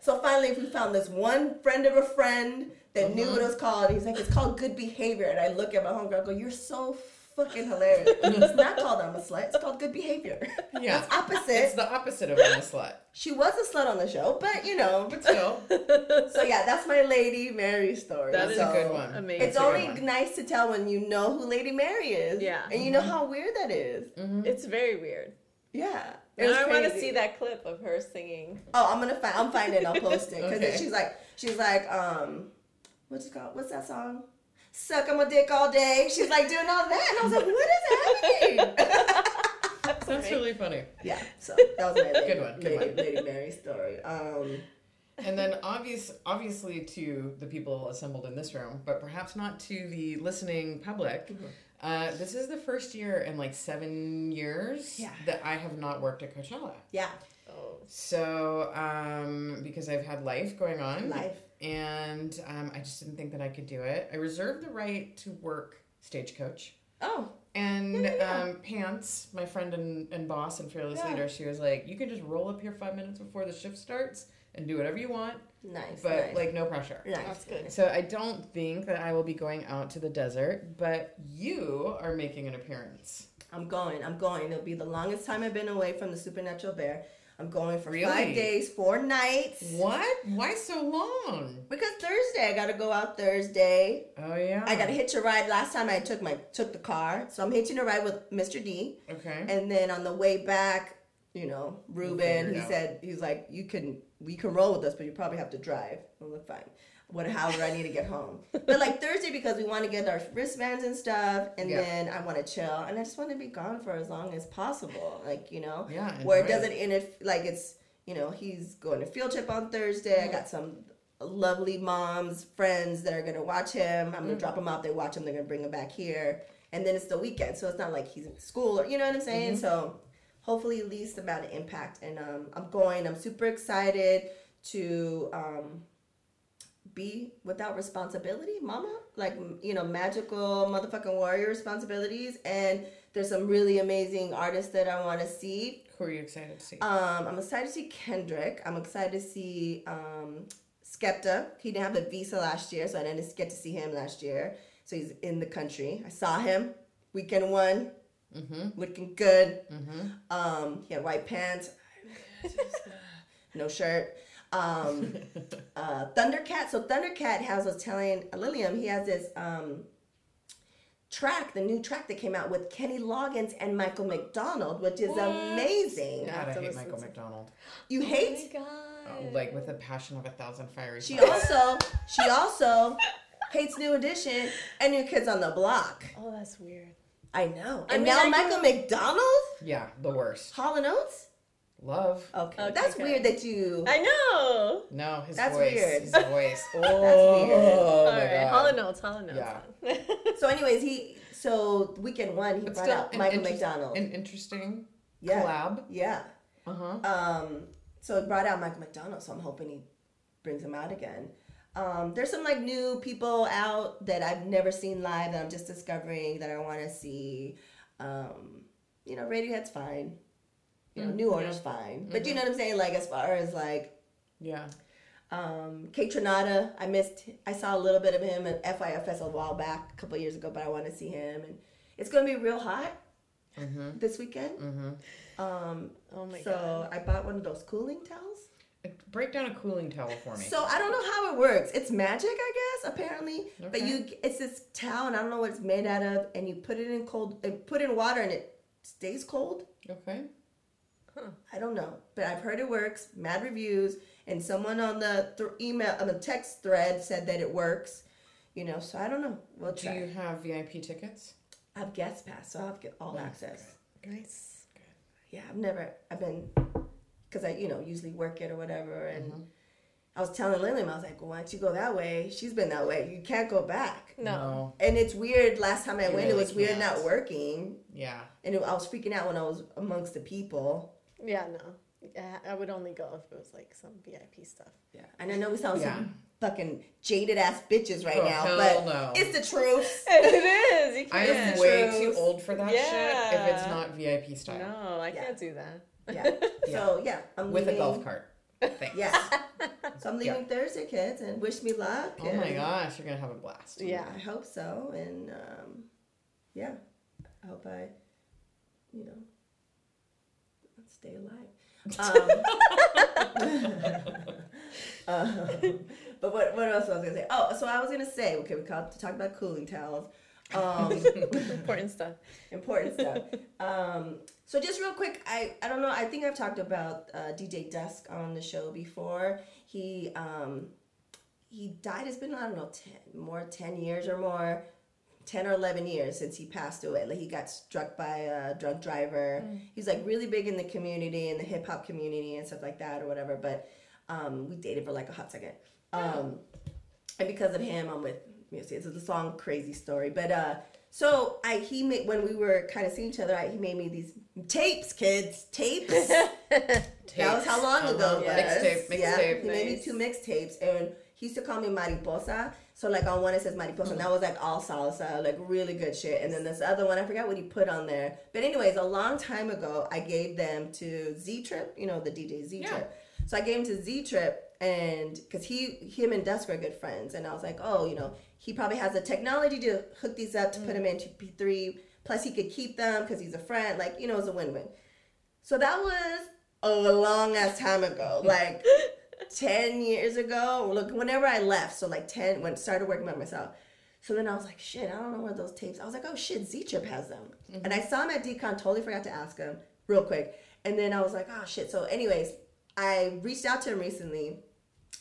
So finally, we found this one friend of a friend that knew what it was called. He's like, it's called Good Behavior. And I look at my homegirl and go, you're so fucking hilarious. it's not called I'm a slut. It's called Good Behavior. Yeah. It's opposite. It's the opposite of I'm a slut. she was a slut on the show, but you know. But still, So yeah, that's my Lady Mary story. That is it's a good one. Amazing. It's That's a good only nice to tell when you know who Lady Mary is. Yeah. And you know mm-hmm. how weird that is. Mm-hmm. It's very weird. Yeah. And I want to see that clip of her singing. Oh, I'm gonna find. I'm finding. it. I'll post it because Okay. she's like, she's like, um, what's it called? What's that song? Suck on my dick all day. She's like doing all that, and I was like, what is happening? that's really funny. yeah. So that was my lady, Good one, good lady, one. lady Mary story. Um, And then obvious, obviously to the people assembled in this room, but perhaps not to the listening public. Mm-hmm. Uh, this is the first year in like seven years Yeah. that I have not worked at Coachella. yeah. Oh, So, um, because I've had life going on, Life. And um, I just didn't think that I could do it. I reserved the right to work stagecoach. Oh. And Yeah, yeah, yeah. Um, Pants, my friend and, and boss and fearless Yeah. leader, she was like, "You can just roll up here five minutes before the shift starts and do whatever you want, Nice. but nice. like no pressure." nice. That's good. So I don't think that I will be going out to the desert, but you are making an appearance. I'm going. I'm going. It'll be the longest time I've been away from the Supernatural Bear. I'm going for Really? five days, four nights. What? Why so long? Because Thursday, I gotta go out Thursday. Oh yeah. I got to hitch a ride. Last time I took my took the car, so I'm hitching a ride with Mr. D. Okay. And then on the way back, you know, Ruben, he said he's like, you can we can roll with us, but you probably have to drive. I'm like, fine. What? However, I need to get home. But like Thursday, because we want to get our wristbands and stuff, and Yeah. then I want to chill, and I just want to be gone for as long as possible. Like you know, Yeah, where it doesn't interfere. Like it's you know, he's going to field trip on Thursday. I got some lovely moms, friends that are gonna watch him. I'm gonna drop him off. They watch him. They're gonna bring him back here, and then it's the weekend, so it's not like he's in school or you know what I'm saying. So hopefully, least amount of impact. And um, I'm going. I'm super excited to um, be without responsibility, mama. Like you know, magical motherfucking warrior responsibilities. And there's some really amazing artists that I want to see. Who are you excited to see? Um, I'm excited to see Kendrick. I'm excited to see um, Skepta. He didn't have a visa last year, so I didn't get to see him last year. So he's in the country. I saw him weekend one, mm-hmm. looking good. Mm-hmm. Um, he had white pants, no shirt. Um, uh, Thundercat. So Thundercat has was telling Lilliam he has this um, track, the new track that came out with Kenny Loggins and Michael McDonald, which is amazing. God, I hate listen Michael to- McDonald. You Oh hate? my Oh, like with a passion of a thousand fiery. She fires. also she also hates New Edition and New Kids on the Block. oh, that's weird. I know. I And mean, now I Michael McDonald, Yeah, the worst. Hall and Oates. Love. Okay, Okay, that's okay. weird that you. I know. No, his That's voice. weird. His voice. Oh, weird. Oh All my right, god. Hollow Notes, Hall and Oates. Yeah. So, anyways, he so weekend one he But brought still, out Michael interest- McDonald. An interesting yeah, collab. yeah. Uh huh. Um, so it brought out Michael McDonald. So I'm hoping he brings him out again. Um, there's some like new people out that I've never seen live that I'm just discovering that I want to see. Um, you know, Radiohead's fine. You know, New yeah. Order's fine. But you know what I'm saying? Like as far as like Yeah. um, Kaytranada, I missed. I saw a little bit of him at FIFS a while back, a couple years ago, but I want to see him, and it's gonna be real hot Mm-hmm. this weekend. Mm-hmm. Um, Oh my so god. I bought one of those cooling towels. Break down a cooling towel for me. So I don't know how it works. It's magic, I guess, apparently. But you, it's this towel, and I don't know what it's made out of, and you put it in cold, uh, put it in water, and it stays cold. okay. I don't know, but I've heard it works. Mad reviews, and someone on the th- email on the text thread said that it works. You know, so I don't know. We'll Do try. you have VIP tickets? I have guest pass, so I'll have get all Oh, access. Nice. Yeah, I've never. I've been because I, you know, usually work it or whatever, and. Mhm. I was telling Lilliam, I was like, well, why don't you go that way? She's been that way. You can't go back. No. And it's weird. Last time I You went, it was weird can't. not working, Yeah. and it, I was freaking out when I was amongst the people. Yeah, no. I would only go if it was like some VIP stuff. Yeah, and I know we sound Yeah. some fucking jaded ass bitches right Oh, now, hell but no. it's the truth. it is. You I can't. am way truth. too old for that Yeah. shit if it's not VIP style. No, I Yeah. can't do that. Yeah. So yeah, I'm With leaving. a golf cart. Thanks. Yes. so I'm leaving Thursday, kids, and wish me luck. Oh my gosh, you're gonna have a blast. Yeah. I hope so, and um, yeah, I hope I, you know, stay alive. Um, uh, but what what else was I gonna say? Oh, so I was gonna say, okay, we talked about cooling towels. Um, Important stuff. important stuff. Um, so just real quick, I I don't know. I think I've talked about uh, DJ Dusk on the show before. He um, he died. It's been I don't know ten more ten years or more. 10 or 11 years since he passed away. Like he got struck by a drunk driver. He's like really big in the community, in the hip hop community and stuff like that or whatever. But um, we dated for like a hot second. Um, and because of him, I'm with music. It's the song "Crazy Story." But uh, so I he made when we were kind of seeing each other. I, he made me these tapes, kids, tapes. That was how long ago it was. Mixtape, Yeah, mixtape. he made me Nice. two mixtapes, and he used to call me Mariposa. So like on one it says Mariposa, and that was like all salsa, like really good shit. And then this other one, I forgot what he put on there. But anyways, a long time ago, I gave them to Z Trip, you know the DJ Z Trip. Yeah. So I gave him to Z Trip, and because he, him and Dusk are good friends, and I was like, oh, you know, he probably has the technology to hook these up to put them into P3. Plus, he could keep them because he's a friend. Like you know, it's a win-win. So that was a long ass time ago, like ten years ago. Look, whenever I left, so like ten when started working by myself. So then I was like, shit, I don't know where those tapes. I was like, oh shit, Z Trip has them, mm-hmm. and I saw him at Decon. Totally forgot to ask him real quick, and then I was like, oh shit. So, anyways, I reached out to him recently.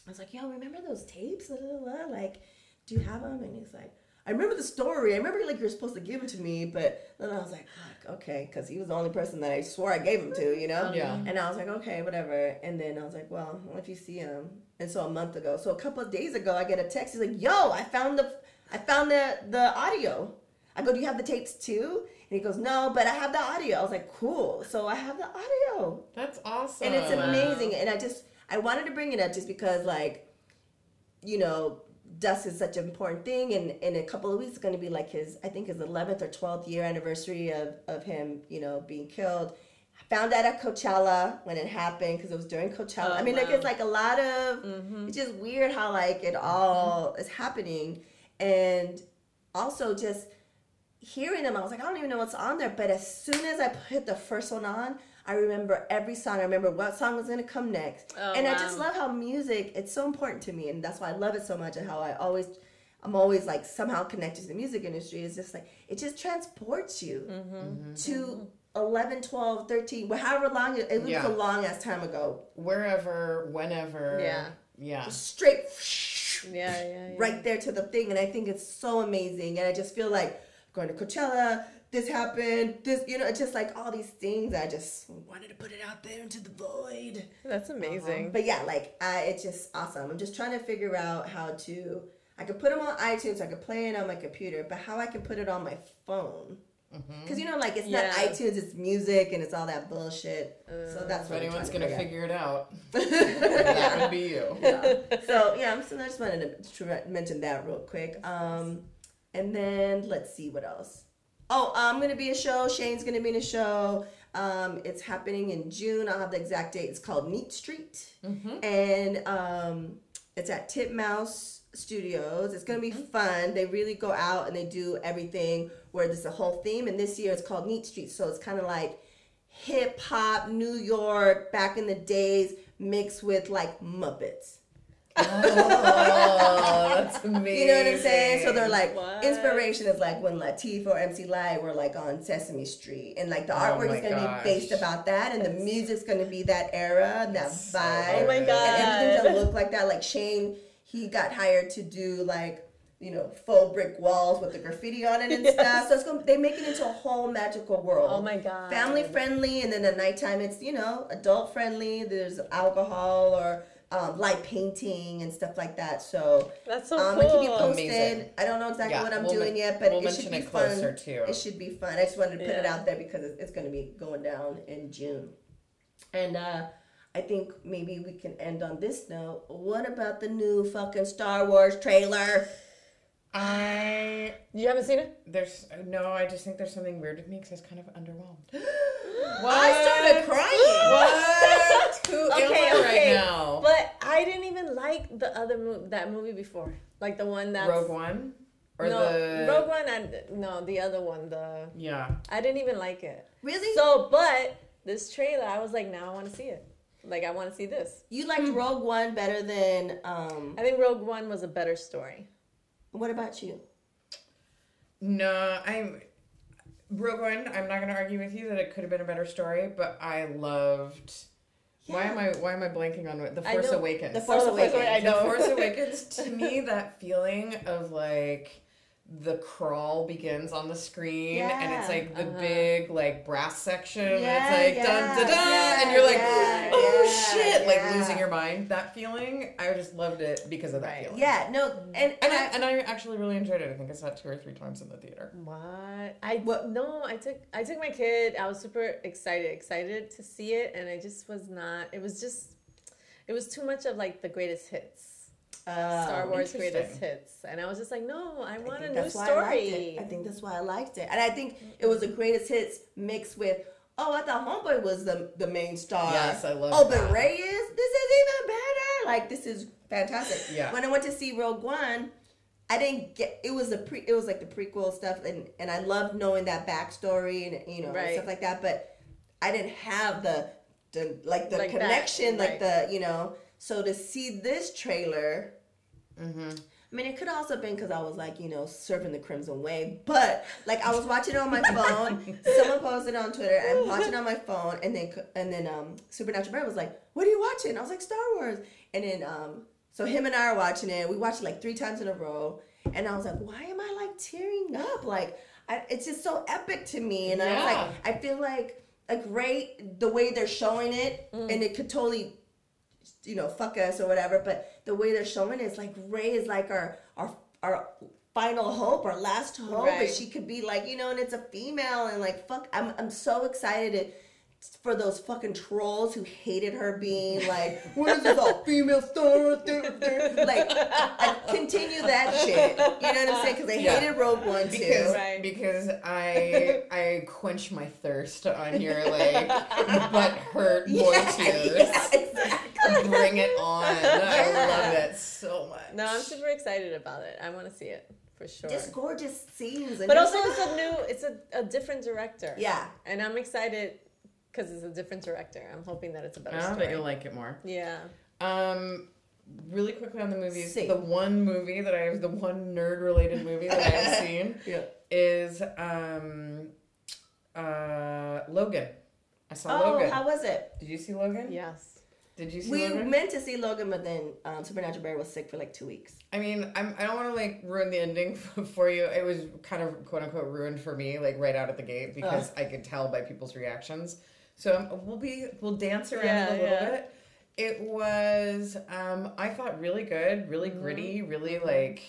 I was like, yo, remember those tapes? Like, do you have them? And he's like, I remember the story. I remember like you're supposed to give them to me, but then I was like, fuck, okay, because he was the only person that I swore I gave him to, you know? Yeah. And I was like, okay, whatever. And then I was like, well, what if you see him? And so a month ago, so a couple of days ago, I get a text. He's like, yo, I found the, I found the the audio. I go, do you have the tapes too? And he goes, no, but I have the audio. I was like, cool. So I have the audio That's awesome. and it's amazing. And I just I wanted to bring it up just because like, you know, Dusk is such an important thing, and in a couple of weeks it's going to be like his I think his eleventh or twelfth year anniversary of of him, you know, being killed. found out at Coachella when it happened because it was during Coachella. Oh, I mean, like wow. it's like a lot of. Mm-hmm. It's just weird how like it mm-hmm. all is happening, and also just hearing them. I was like, I don't even know what's on there. But as soon as I put the first one on, I remember every song. I remember what song was gonna come next, Oh, and I just love how music. It's so important to me, and that's why I love it so much, and how I always. I'm always like somehow connected to the music industry. It's just like it just transports you Mm-hmm. to 11, 12, 13, well, however long it, it was Yeah. a long ass time ago. Wherever, whenever. Yeah. Yeah. Straight Yeah, yeah, yeah. right there to the thing. And I think it's so amazing. And I just feel like going to Coachella, this happened, this, you know, it's just like all these things. I just wanted to put it out there into the void. That's amazing. Uh-huh. But yeah, like I, it's just awesome. I'm just trying to figure out how to. I could put them on iTunes. I could play it on my computer, but how I can put it on my phone. Mm-hmm. Because you know, like it's Yeah. not iTunes, it's music, and it's all that bullshit. so uh, that's If what I'm anyone's gonna to figure it out, that would be you. so yeah, I'm still, I just wanted to mention that real quick. Um, and then let's see what else. Oh, I'm gonna be a show. Shane's gonna be in a show. Um, it's happening in June. I'll have the exact date. It's called Neat Street, and um, it's at Titmouse Studios. It's gonna be fun. They really go out and they do everything where there's a whole theme. And this year it's called Neat Street, so it's kind of like hip hop, New York, back in the days, mixed with like Muppets. Oh, that's amazing. You know what I'm saying? So they're like, What? inspiration is like when Latifah or MC Lyte were like on Sesame Street, and like the Oh artwork my is gonna gosh. be based about that, and the music's gonna be that era and that so vibe. Oh my. God. And everything's gonna look like that. Like Shane, he got hired to do like you know faux brick walls with the graffiti on it and Yes. stuff. So it's gonna they make it into a whole magical world. Oh my god. Family friendly, and then at nighttime it's you know adult friendly. There's alcohol or um, light painting and stuff like that. So That's so um, cool. I keep you posted. Amazing. I don't know exactly Yeah, what I'm we'll doing men- yet, but we'll it should be it fun. closer, too. It should be fun. I just wanted to put it out there because it's, it's going to be going down in June. And uh, I think maybe we can end on this note. What about the new fucking Star Wars trailer? I You haven't seen it? there's no. I just think there's something weird with me because I was kind of underwhelmed. what? I started crying. What? Who am Okay, I okay. right now? But I didn't even like the other movie, that movie before, like the one that Rogue One or no, the Rogue One. And no, the other one. The Yeah. I didn't even like it. Really? So, but this trailer, I was like, now I want to see it. Like I want to see this. you liked Rogue One better than um I think Rogue One was a better story. What about you? No, I'm Rogue One. I'm not going to argue with you that it could have been a better story, but I loved. Why am I why am I blanking on it? The Force. Awakens. The Force Oh, Awakens. Awakens, I know. The Force Awakens to me that feeling of like the crawl begins on the screen and it's like the Uh-huh. big like brass section and it's like yeah, dun dun dun yeah, and you're like yeah, oh yeah, shit like losing your mind that feeling I just loved it because of that Right. feeling Yeah, no, and, and I, and I actually really enjoyed it I think I saw it two or three times in the theater What? I What- no, I took I took my kid. I was super excited, excited to see it, and I just was not. It was just, it was too much of like the greatest hits, uh, Star Wars greatest hits, and I was just like, no, I I want think a new that's why I story. I think that's why I liked it, and I think it was the greatest hits mixed with. Oh, I thought Homeboy was the the main star. Yes, I love Oh, but. Rey is. This is even better. Like this is fantastic. Yeah. When I went to see Rogue One, I didn't get. It was a pre. It was like the prequel stuff, and and I loved knowing that backstory and you know and Right. stuff like that. But I didn't have the the like the Like that, connection, like right. the you know. So to see this trailer. mm-hmm. I mean, it could also have been because I was like, you know, surfing the Crimson Wave. But like, I was watching it on my phone. Someone posted it on Twitter. I'm watching it on my phone, and then and then um, Supernatural Brand was like, "What are you watching?" I was like, "Star Wars." And then um, so him and I are watching it. We watched it like three times in a row, and I was like, "Why am I like tearing up? Like, I, it's just so epic to me." And I was like, I feel like a great the way they're showing it, and it could totally you know, fuck us or whatever. But the way they're showing it is like Rey is like our our our final hope, our last hope, Right. and she could be like, you know, and it's a female and like fuck. I'm I'm so excited for those fucking trolls who hated her being like, what is this all female star? like, I continue that shit. You know what I'm saying? Because they Yeah. hated Rogue One too. because Right. because I I quench my thirst on your like butt hurt boy Yeah, tears. yeah, exactly. Bring it on! I love it so much. No, I'm super excited about it. I want to see it for sure. Just gorgeous scenes. And but also, like, it's a new, it's a, a different director. Yeah. and I'm excited because it's a different director. I'm hoping that it's a better I story. bet you'll like it more. yeah. Um, really quickly on the movies, Same. the one movie that I have, the one nerd related movie that I have seen Yeah. is um, uh, Logan. I saw Logan. Oh, Logan. how was it? Did you see Logan? Yes. Did you see We Logan? meant to see Logan, but then um, Supernatural Bear was sick for like two weeks. I mean, I'm, I don't want to like ruin the ending for you. It was kind of quote unquote ruined for me, like right out of the gate, because I could tell by people's reactions. So um, we'll be we'll dance around Yeah, it a little yeah. bit. It was um, I thought really good, really Mm-hmm. gritty, really like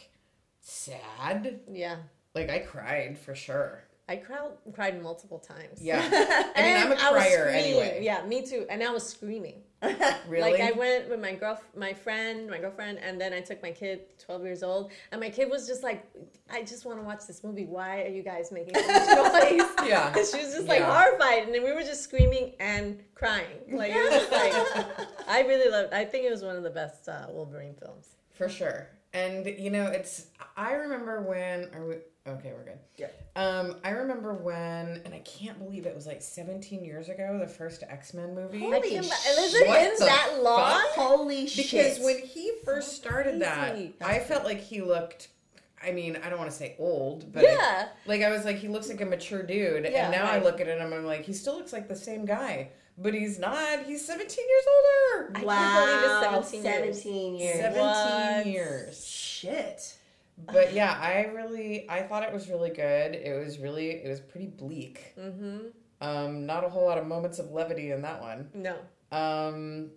sad. Yeah. Like I cried for sure. I cried, cried multiple times. Yeah, I mean I'm a And I was crier anyway. Yeah, me too. And I was screaming. Really? Like I went with my girl, my friend, my girlfriend, and then I took my kid, twelve years old, and my kid was just like, "I just want to watch this movie. Why are you guys making so much noise?" Yeah. And she was just like Yeah. horrified, and then we were just screaming and crying. Like it was just like, I really loved. I think it was one of the best uh, Wolverine films. For sure. And you know, it's I remember when are we okay, we're good. Yeah. Um, I remember when and I can't believe it was like 17 years ago, the first X-Men movie. Holy I can't, shit. has it been that long? fuck? Holy because shit. when he first started that, crazy. I felt like he looked I mean, I don't want to say old, but Yeah. like I was like he looks like a mature dude Yeah, and now I look at him and I'm like he still looks like the same guy, but he's not. He's 17 years older. I can't believe it's 17 years. 17 years. 17 What? years. Shit. But yeah i really i thought it was really good it was really it was pretty bleak Mm-hmm. um not a whole lot of moments of levity in that one No. um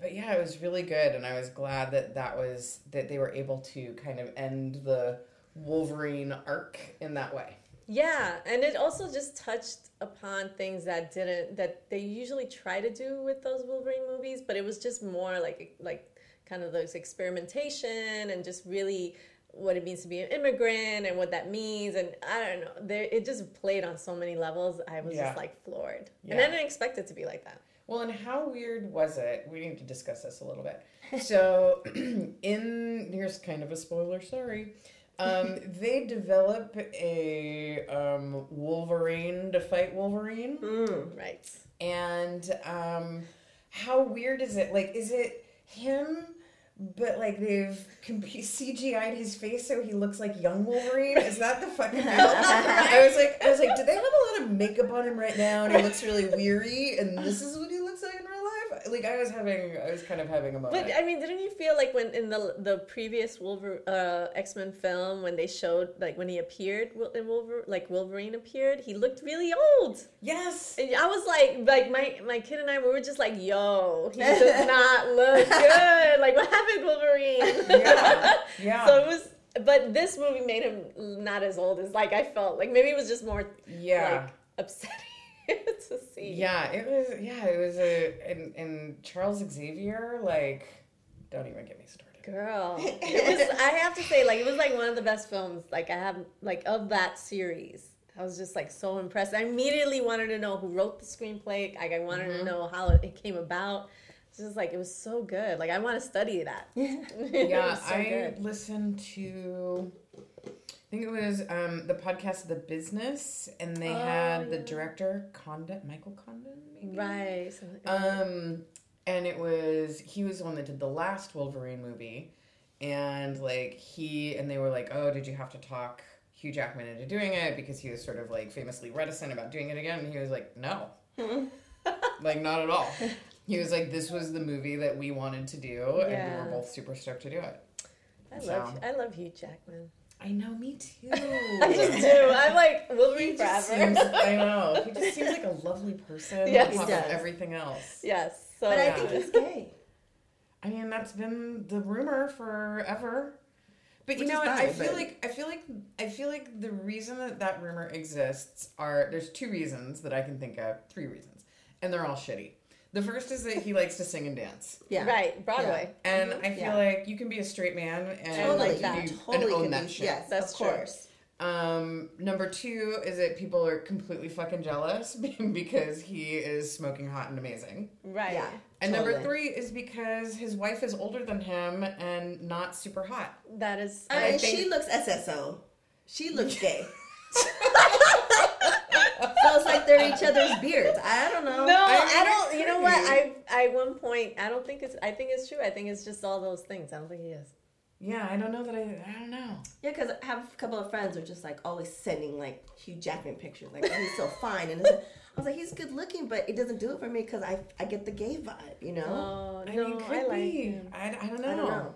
but yeah it was really good and i was glad that that was that they were able to kind of end the wolverine arc in that way Yeah, and it also just touched upon things that didn't that they usually try to do with those Wolverine movies, but it was just more like like kind of those experimentation and just really what it means to be an immigrant and what that means and I don't know. There it just played on so many levels. I was Yeah. just like floored. And I didn't expect it to be like that. well and how weird was it we need to discuss this a little bit so in here's kind of a spoiler sorry um, they develop a um, wolverine to fight wolverine Mm. Right. And um, how weird is it? Like, is it him? But like they've comp- CGI'd his face so he looks like young Wolverine. Is that the fucking? I was like, I was like, do they have a lot of makeup on him right now? And he looks really weary, and this is what he looks like in real life. Like I was having, I was kind of having a moment. But I mean, didn't you feel like when in the the previous Wolver uh, X Men film when they showed like when he appeared in Wolver like Wolverine appeared, he looked really old. yes, And I was like, like my my kid and I we were just like, yo, he does not look good. Happened, Wolverine? yeah, yeah, so it was. But this movie made him not as old as like I felt. Like maybe it was just more yeah. like upsetting to see. Yeah, it was. Yeah, it was a and, and Charles Xavier. Like, don't even get me started. Girl, it was. I have to say, like, it was like one of the best films. Like, I have like of that series. I was just like so impressed. I immediately wanted to know who wrote the screenplay. Like, I wanted to mm-hmm. know how it came about. It's just like it was so good. Like, I want to study that. It Yeah, was so I good. listened to. I think it was um, the podcast of The Business, and they Oh, had the director Condon, Michael Condon, maybe? right. Um, and it was he was the one that did the last Wolverine movie, and like he and they were like, oh, did you have to talk Hugh Jackman into doing it because he was sort of like famously reticent about doing it again? And he was like, no, like not at all. He was like, this was the movie that we wanted to do, and we were both super stoked to do it. I So- love. I love Hugh Jackman. I know, me too. I just do. I'm like Wolverine just forever. seems, I know. He just seems like a lovely person. Yes. on top of everything else. yes. So But I think he's gay. I mean, that's been the rumor forever. But you Which know is what? I feel but- like I feel like I feel like the reason that that rumor exists are there's two reasons that I can think of, three reasons, and they're all shitty. The first is that he likes to sing and dance. Yeah. Right, Broadway. And I feel Yeah. like you can be a straight man and Totally. like that. you Totally and own can that be- shit. Yes, That's of true. course. Um, number two is that people are completely fucking jealous because he is smoking hot and amazing. Right. Yeah. And number three is because his wife is older than him and not super hot. That is. I mean, think- she looks SSO. She looks gay. so it's like they're each other's beards. I don't know. No, I I, don't. You know what? I I one point I don't think it's. I think it's true. I think it's just all those things. I don't think he is. Yeah, I don't know that I. I don't know. Yeah, because I have a couple of friends who are just like always sending like Hugh Jackman pictures, like oh, he's so fine, and like, I was like, he's good looking, but it doesn't do it for me because I I get the gay vibe, you know. Oh I no, mean, could I like be. I, I don't know. I don't know.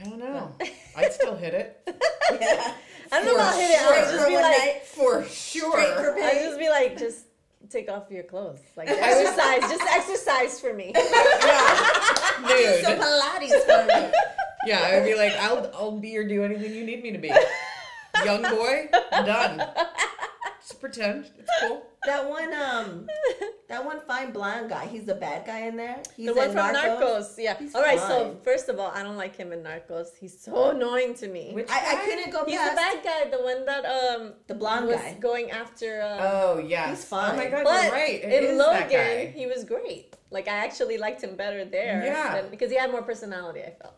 I don't know. I'd still hit it Yeah. I don't know For about hit it. I sure. would just be like, for sure. I pay. just be like, just take off your clothes, like exercise, just exercise for me. yeah, dude. So Pilates for me. Yeah, I would be like, I'll I'll be or do anything you need me to be. Young boy, done. Just pretend it's cool. That one, um, that one fine blonde guy. He's the bad guy in there. He's the one in from Narcos. Yeah. He's All right. So first of all, I don't like him in Narcos. He's so annoying to me. Which I, I guy? couldn't go He's past the bad guy, the one that um the blonde was guy. going after. Uh, Oh yeah, He's fine. Oh my god, but you're right. It in is Logan, that guy. he was great. Like I actually liked him better there. Yeah. than- because he had more personality. I felt.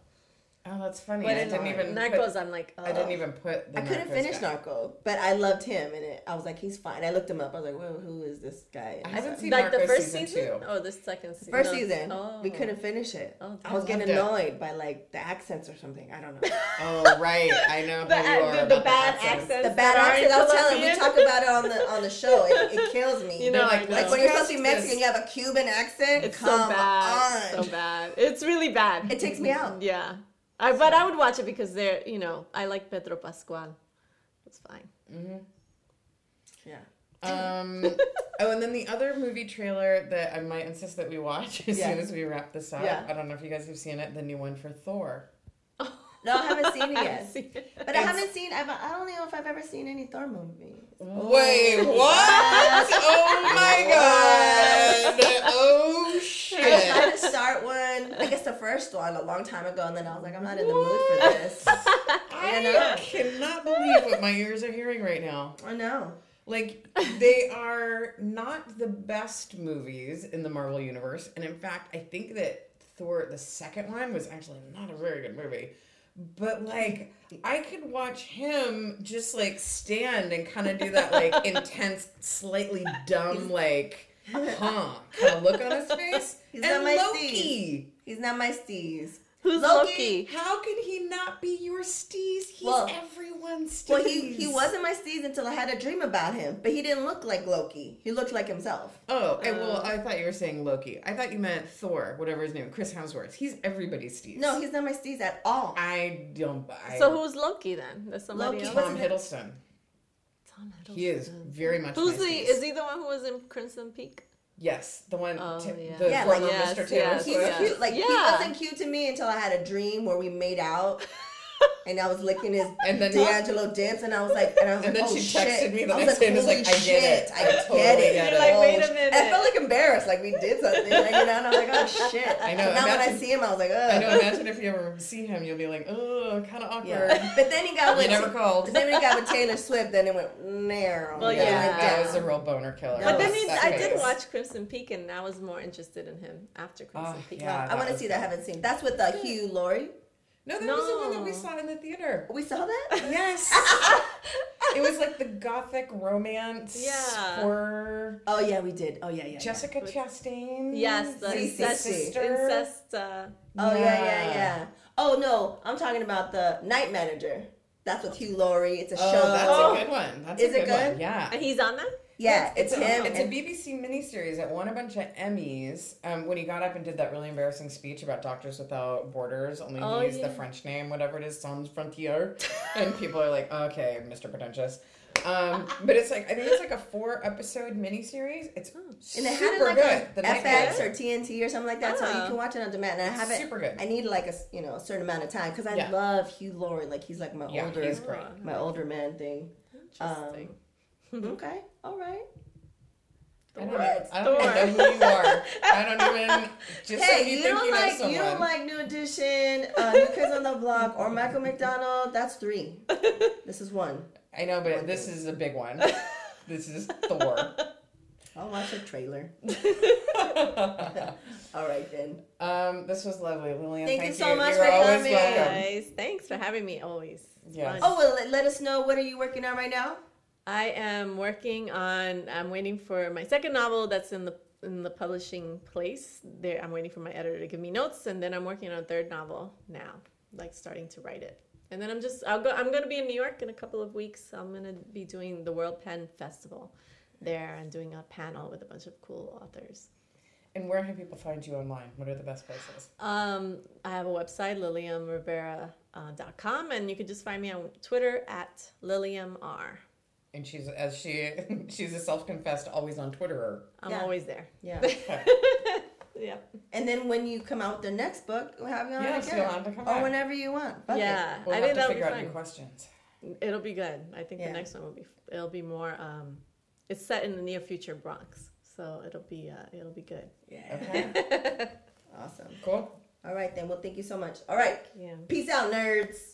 Oh, that's funny. But I didn't even. Narcos, Put, I'm like, I didn't oh. even put. The I couldn't Narcos finish guy. Narco, but I loved him in it. I was like, he's fine. I looked him up. I was like, well, who is this guy? I haven't seen like the first season season, two. or the second season. First No. season, Oh. we couldn't finish it. Oh, I was getting loved it. annoyed by like the accents or something. I don't know. Oh right, I know The, who you are the, about the bad accents. accents. The bad that aren't accents. I was telling we talk about it on the on the show. It, it kills me. You know, like, I like when you're supposed to be Mexican, you have a Cuban accent. It's so bad, so bad. It's really bad. It takes me out. Yeah, I, but I would watch it because they're, you know, I like Pedro Pascal. It's fine. Mm-hmm. Yeah. Um. oh, and then the other movie trailer that I might insist that we watch as Yeah. soon as we wrap this up. Yeah. I don't know if you guys have seen it. The new one for Thor. No, I haven't seen it I yet. haven't seen it. But I haven't seen. I've, I don't know if I've ever seen any Thor movie. Wait, oh. what? oh my god! Oh shit! I shit! tried to start one. I guess the first one a long time ago, and then I was like, I'm not in the mood for this. I cannot believe what my ears are hearing right now. I know. Like they are not the best movies in the Marvel universe, and in fact, I think that Thor the second one was actually not a very good movie. But like I could watch him just like stand and kind of do that like intense, slightly dumb like huh kind of look on his face. He's and not my Loki. He's not my steez. Who's Loki. Loki? How could he not be your steez? He's Well- everyone's steez. Well, he he wasn't my steez until I had a dream about him, but he didn't look like Loki. He looked like himself. Oh, eh, well, Uh, I thought you were saying Loki. I thought you meant Thor, whatever his name, Chris Hemsworth. He's everybody's steez. No, he's not my steez at all. I don't buy. So who's Loki then? That's somebody Loki. else. Tom? Hiddleston. Tom Hiddleston. He is very much. Who's my the? steez. Is he the one who was in Crimson Peak? Yes, the one. Oh, Ti- yeah. The Yeah, former like- yes, Mr. Taylor yes, He's Swift. yeah. cute. Like he Yeah. wasn't cute to me until I had a dream where we made out. And I was licking his And then- D'Angelo dips, and I was like, and I was And like, then oh she shit. me the I was next day and was like, I get shit, it. I, I get totally it. get You're it. like, Oh, wait a minute. And I felt like embarrassed, like we did something, like, you know. And I'm like, oh shit. I know, So now when I see him, I was like, oh. I know. Imagine if you ever see him, you'll be like, oh, kind of awkward. Yeah. But then he got You with never called. Then he got with Taylor Swift, then it went narrow. Well, Yeah, yeah. that was a real boner killer. But then he, I did watch Crimson Peak, and I was more interested in him after Crimson Oh, Peak. I want to see that. I haven't seen. That's with uh, Hugh Laurie. No, that was the one that we saw in the theater. We saw that. Yes. it was like the gothic romance Yeah. for Oh yeah, we did. Oh yeah, yeah. Jessica Chastain. Yes, the incest, sister. incest uh, Oh yeah, yeah, Yeah. yeah. Oh no, I'm talking about the Night Manager. That's with Hugh Laurie. It's a Oh, show. that's Oh. a good one. That's Is a it good, good? one. Yeah. and he's on that. Yeah, It's, it's, a, him. it's a BBC miniseries that won a bunch of Emmys um, when he got up and did that really embarrassing speech about Doctors Without Borders. Only Oh, he used yeah. the French name, whatever it is, Sans Frontier. and people are like, okay, Mr. Pretentious. Um, but it's like, I think it's like a four episode miniseries. It's and super it had it like good. a FX or TNT or something like that, so you Oh. can watch it on demand. And I haven't. Super good. I need like a you know a certain amount of time because I Yeah. love Hugh Laurie. Like he's like my Yeah, older my older man thing. Interesting. Okay, all right. I don't, What? I don't even know who you are. I don't even. Just so you, you, don't you know like you don't like New Edition, uh, New Kids on the Block, or Michael McDonald. That's three. This is one. I know, but this is a big one. this is Thor. I'll watch a trailer. All right then. Um, this was lovely, Lilliam. Thank Thank, you so much You're for always coming. welcome. Guys, thanks for having me. Always. Yes. Fun. Oh well, let, let us know what are you working on right now. I am working on. I'm waiting for my second novel that's in the in the publishing place. There, I'm waiting for my editor to give me notes, and then I'm working on a third novel now, like starting to write it. And then I'm just. I'll go. I'm going to be in New York in a couple of weeks. I'm going to be doing the World Pen Festival there and doing a panel with a bunch of cool authors. And where can people find you online? What are the best places? Um, I have a website, lilliamrivera.com, and you can just find me on Twitter at lilliamr. And she's as she she's a self-confessed always on Twitterer. I'm Yeah. always there. Yeah. Yeah. and then when you come out the next book, we'll have you on Yes, again. you'll have to come or back. whenever you want. Fuck it. yeah. We'll I have think to that'll be figure out your fun. questions. It'll be good. I think Yeah. the next one will be. It'll be more. Um, it's set in the near future Bronx, so it'll be. Uh, it'll be good. Yeah. Okay. Awesome. cool. All right then. Well, thank you so much. All right. Yeah. Peace out, nerds.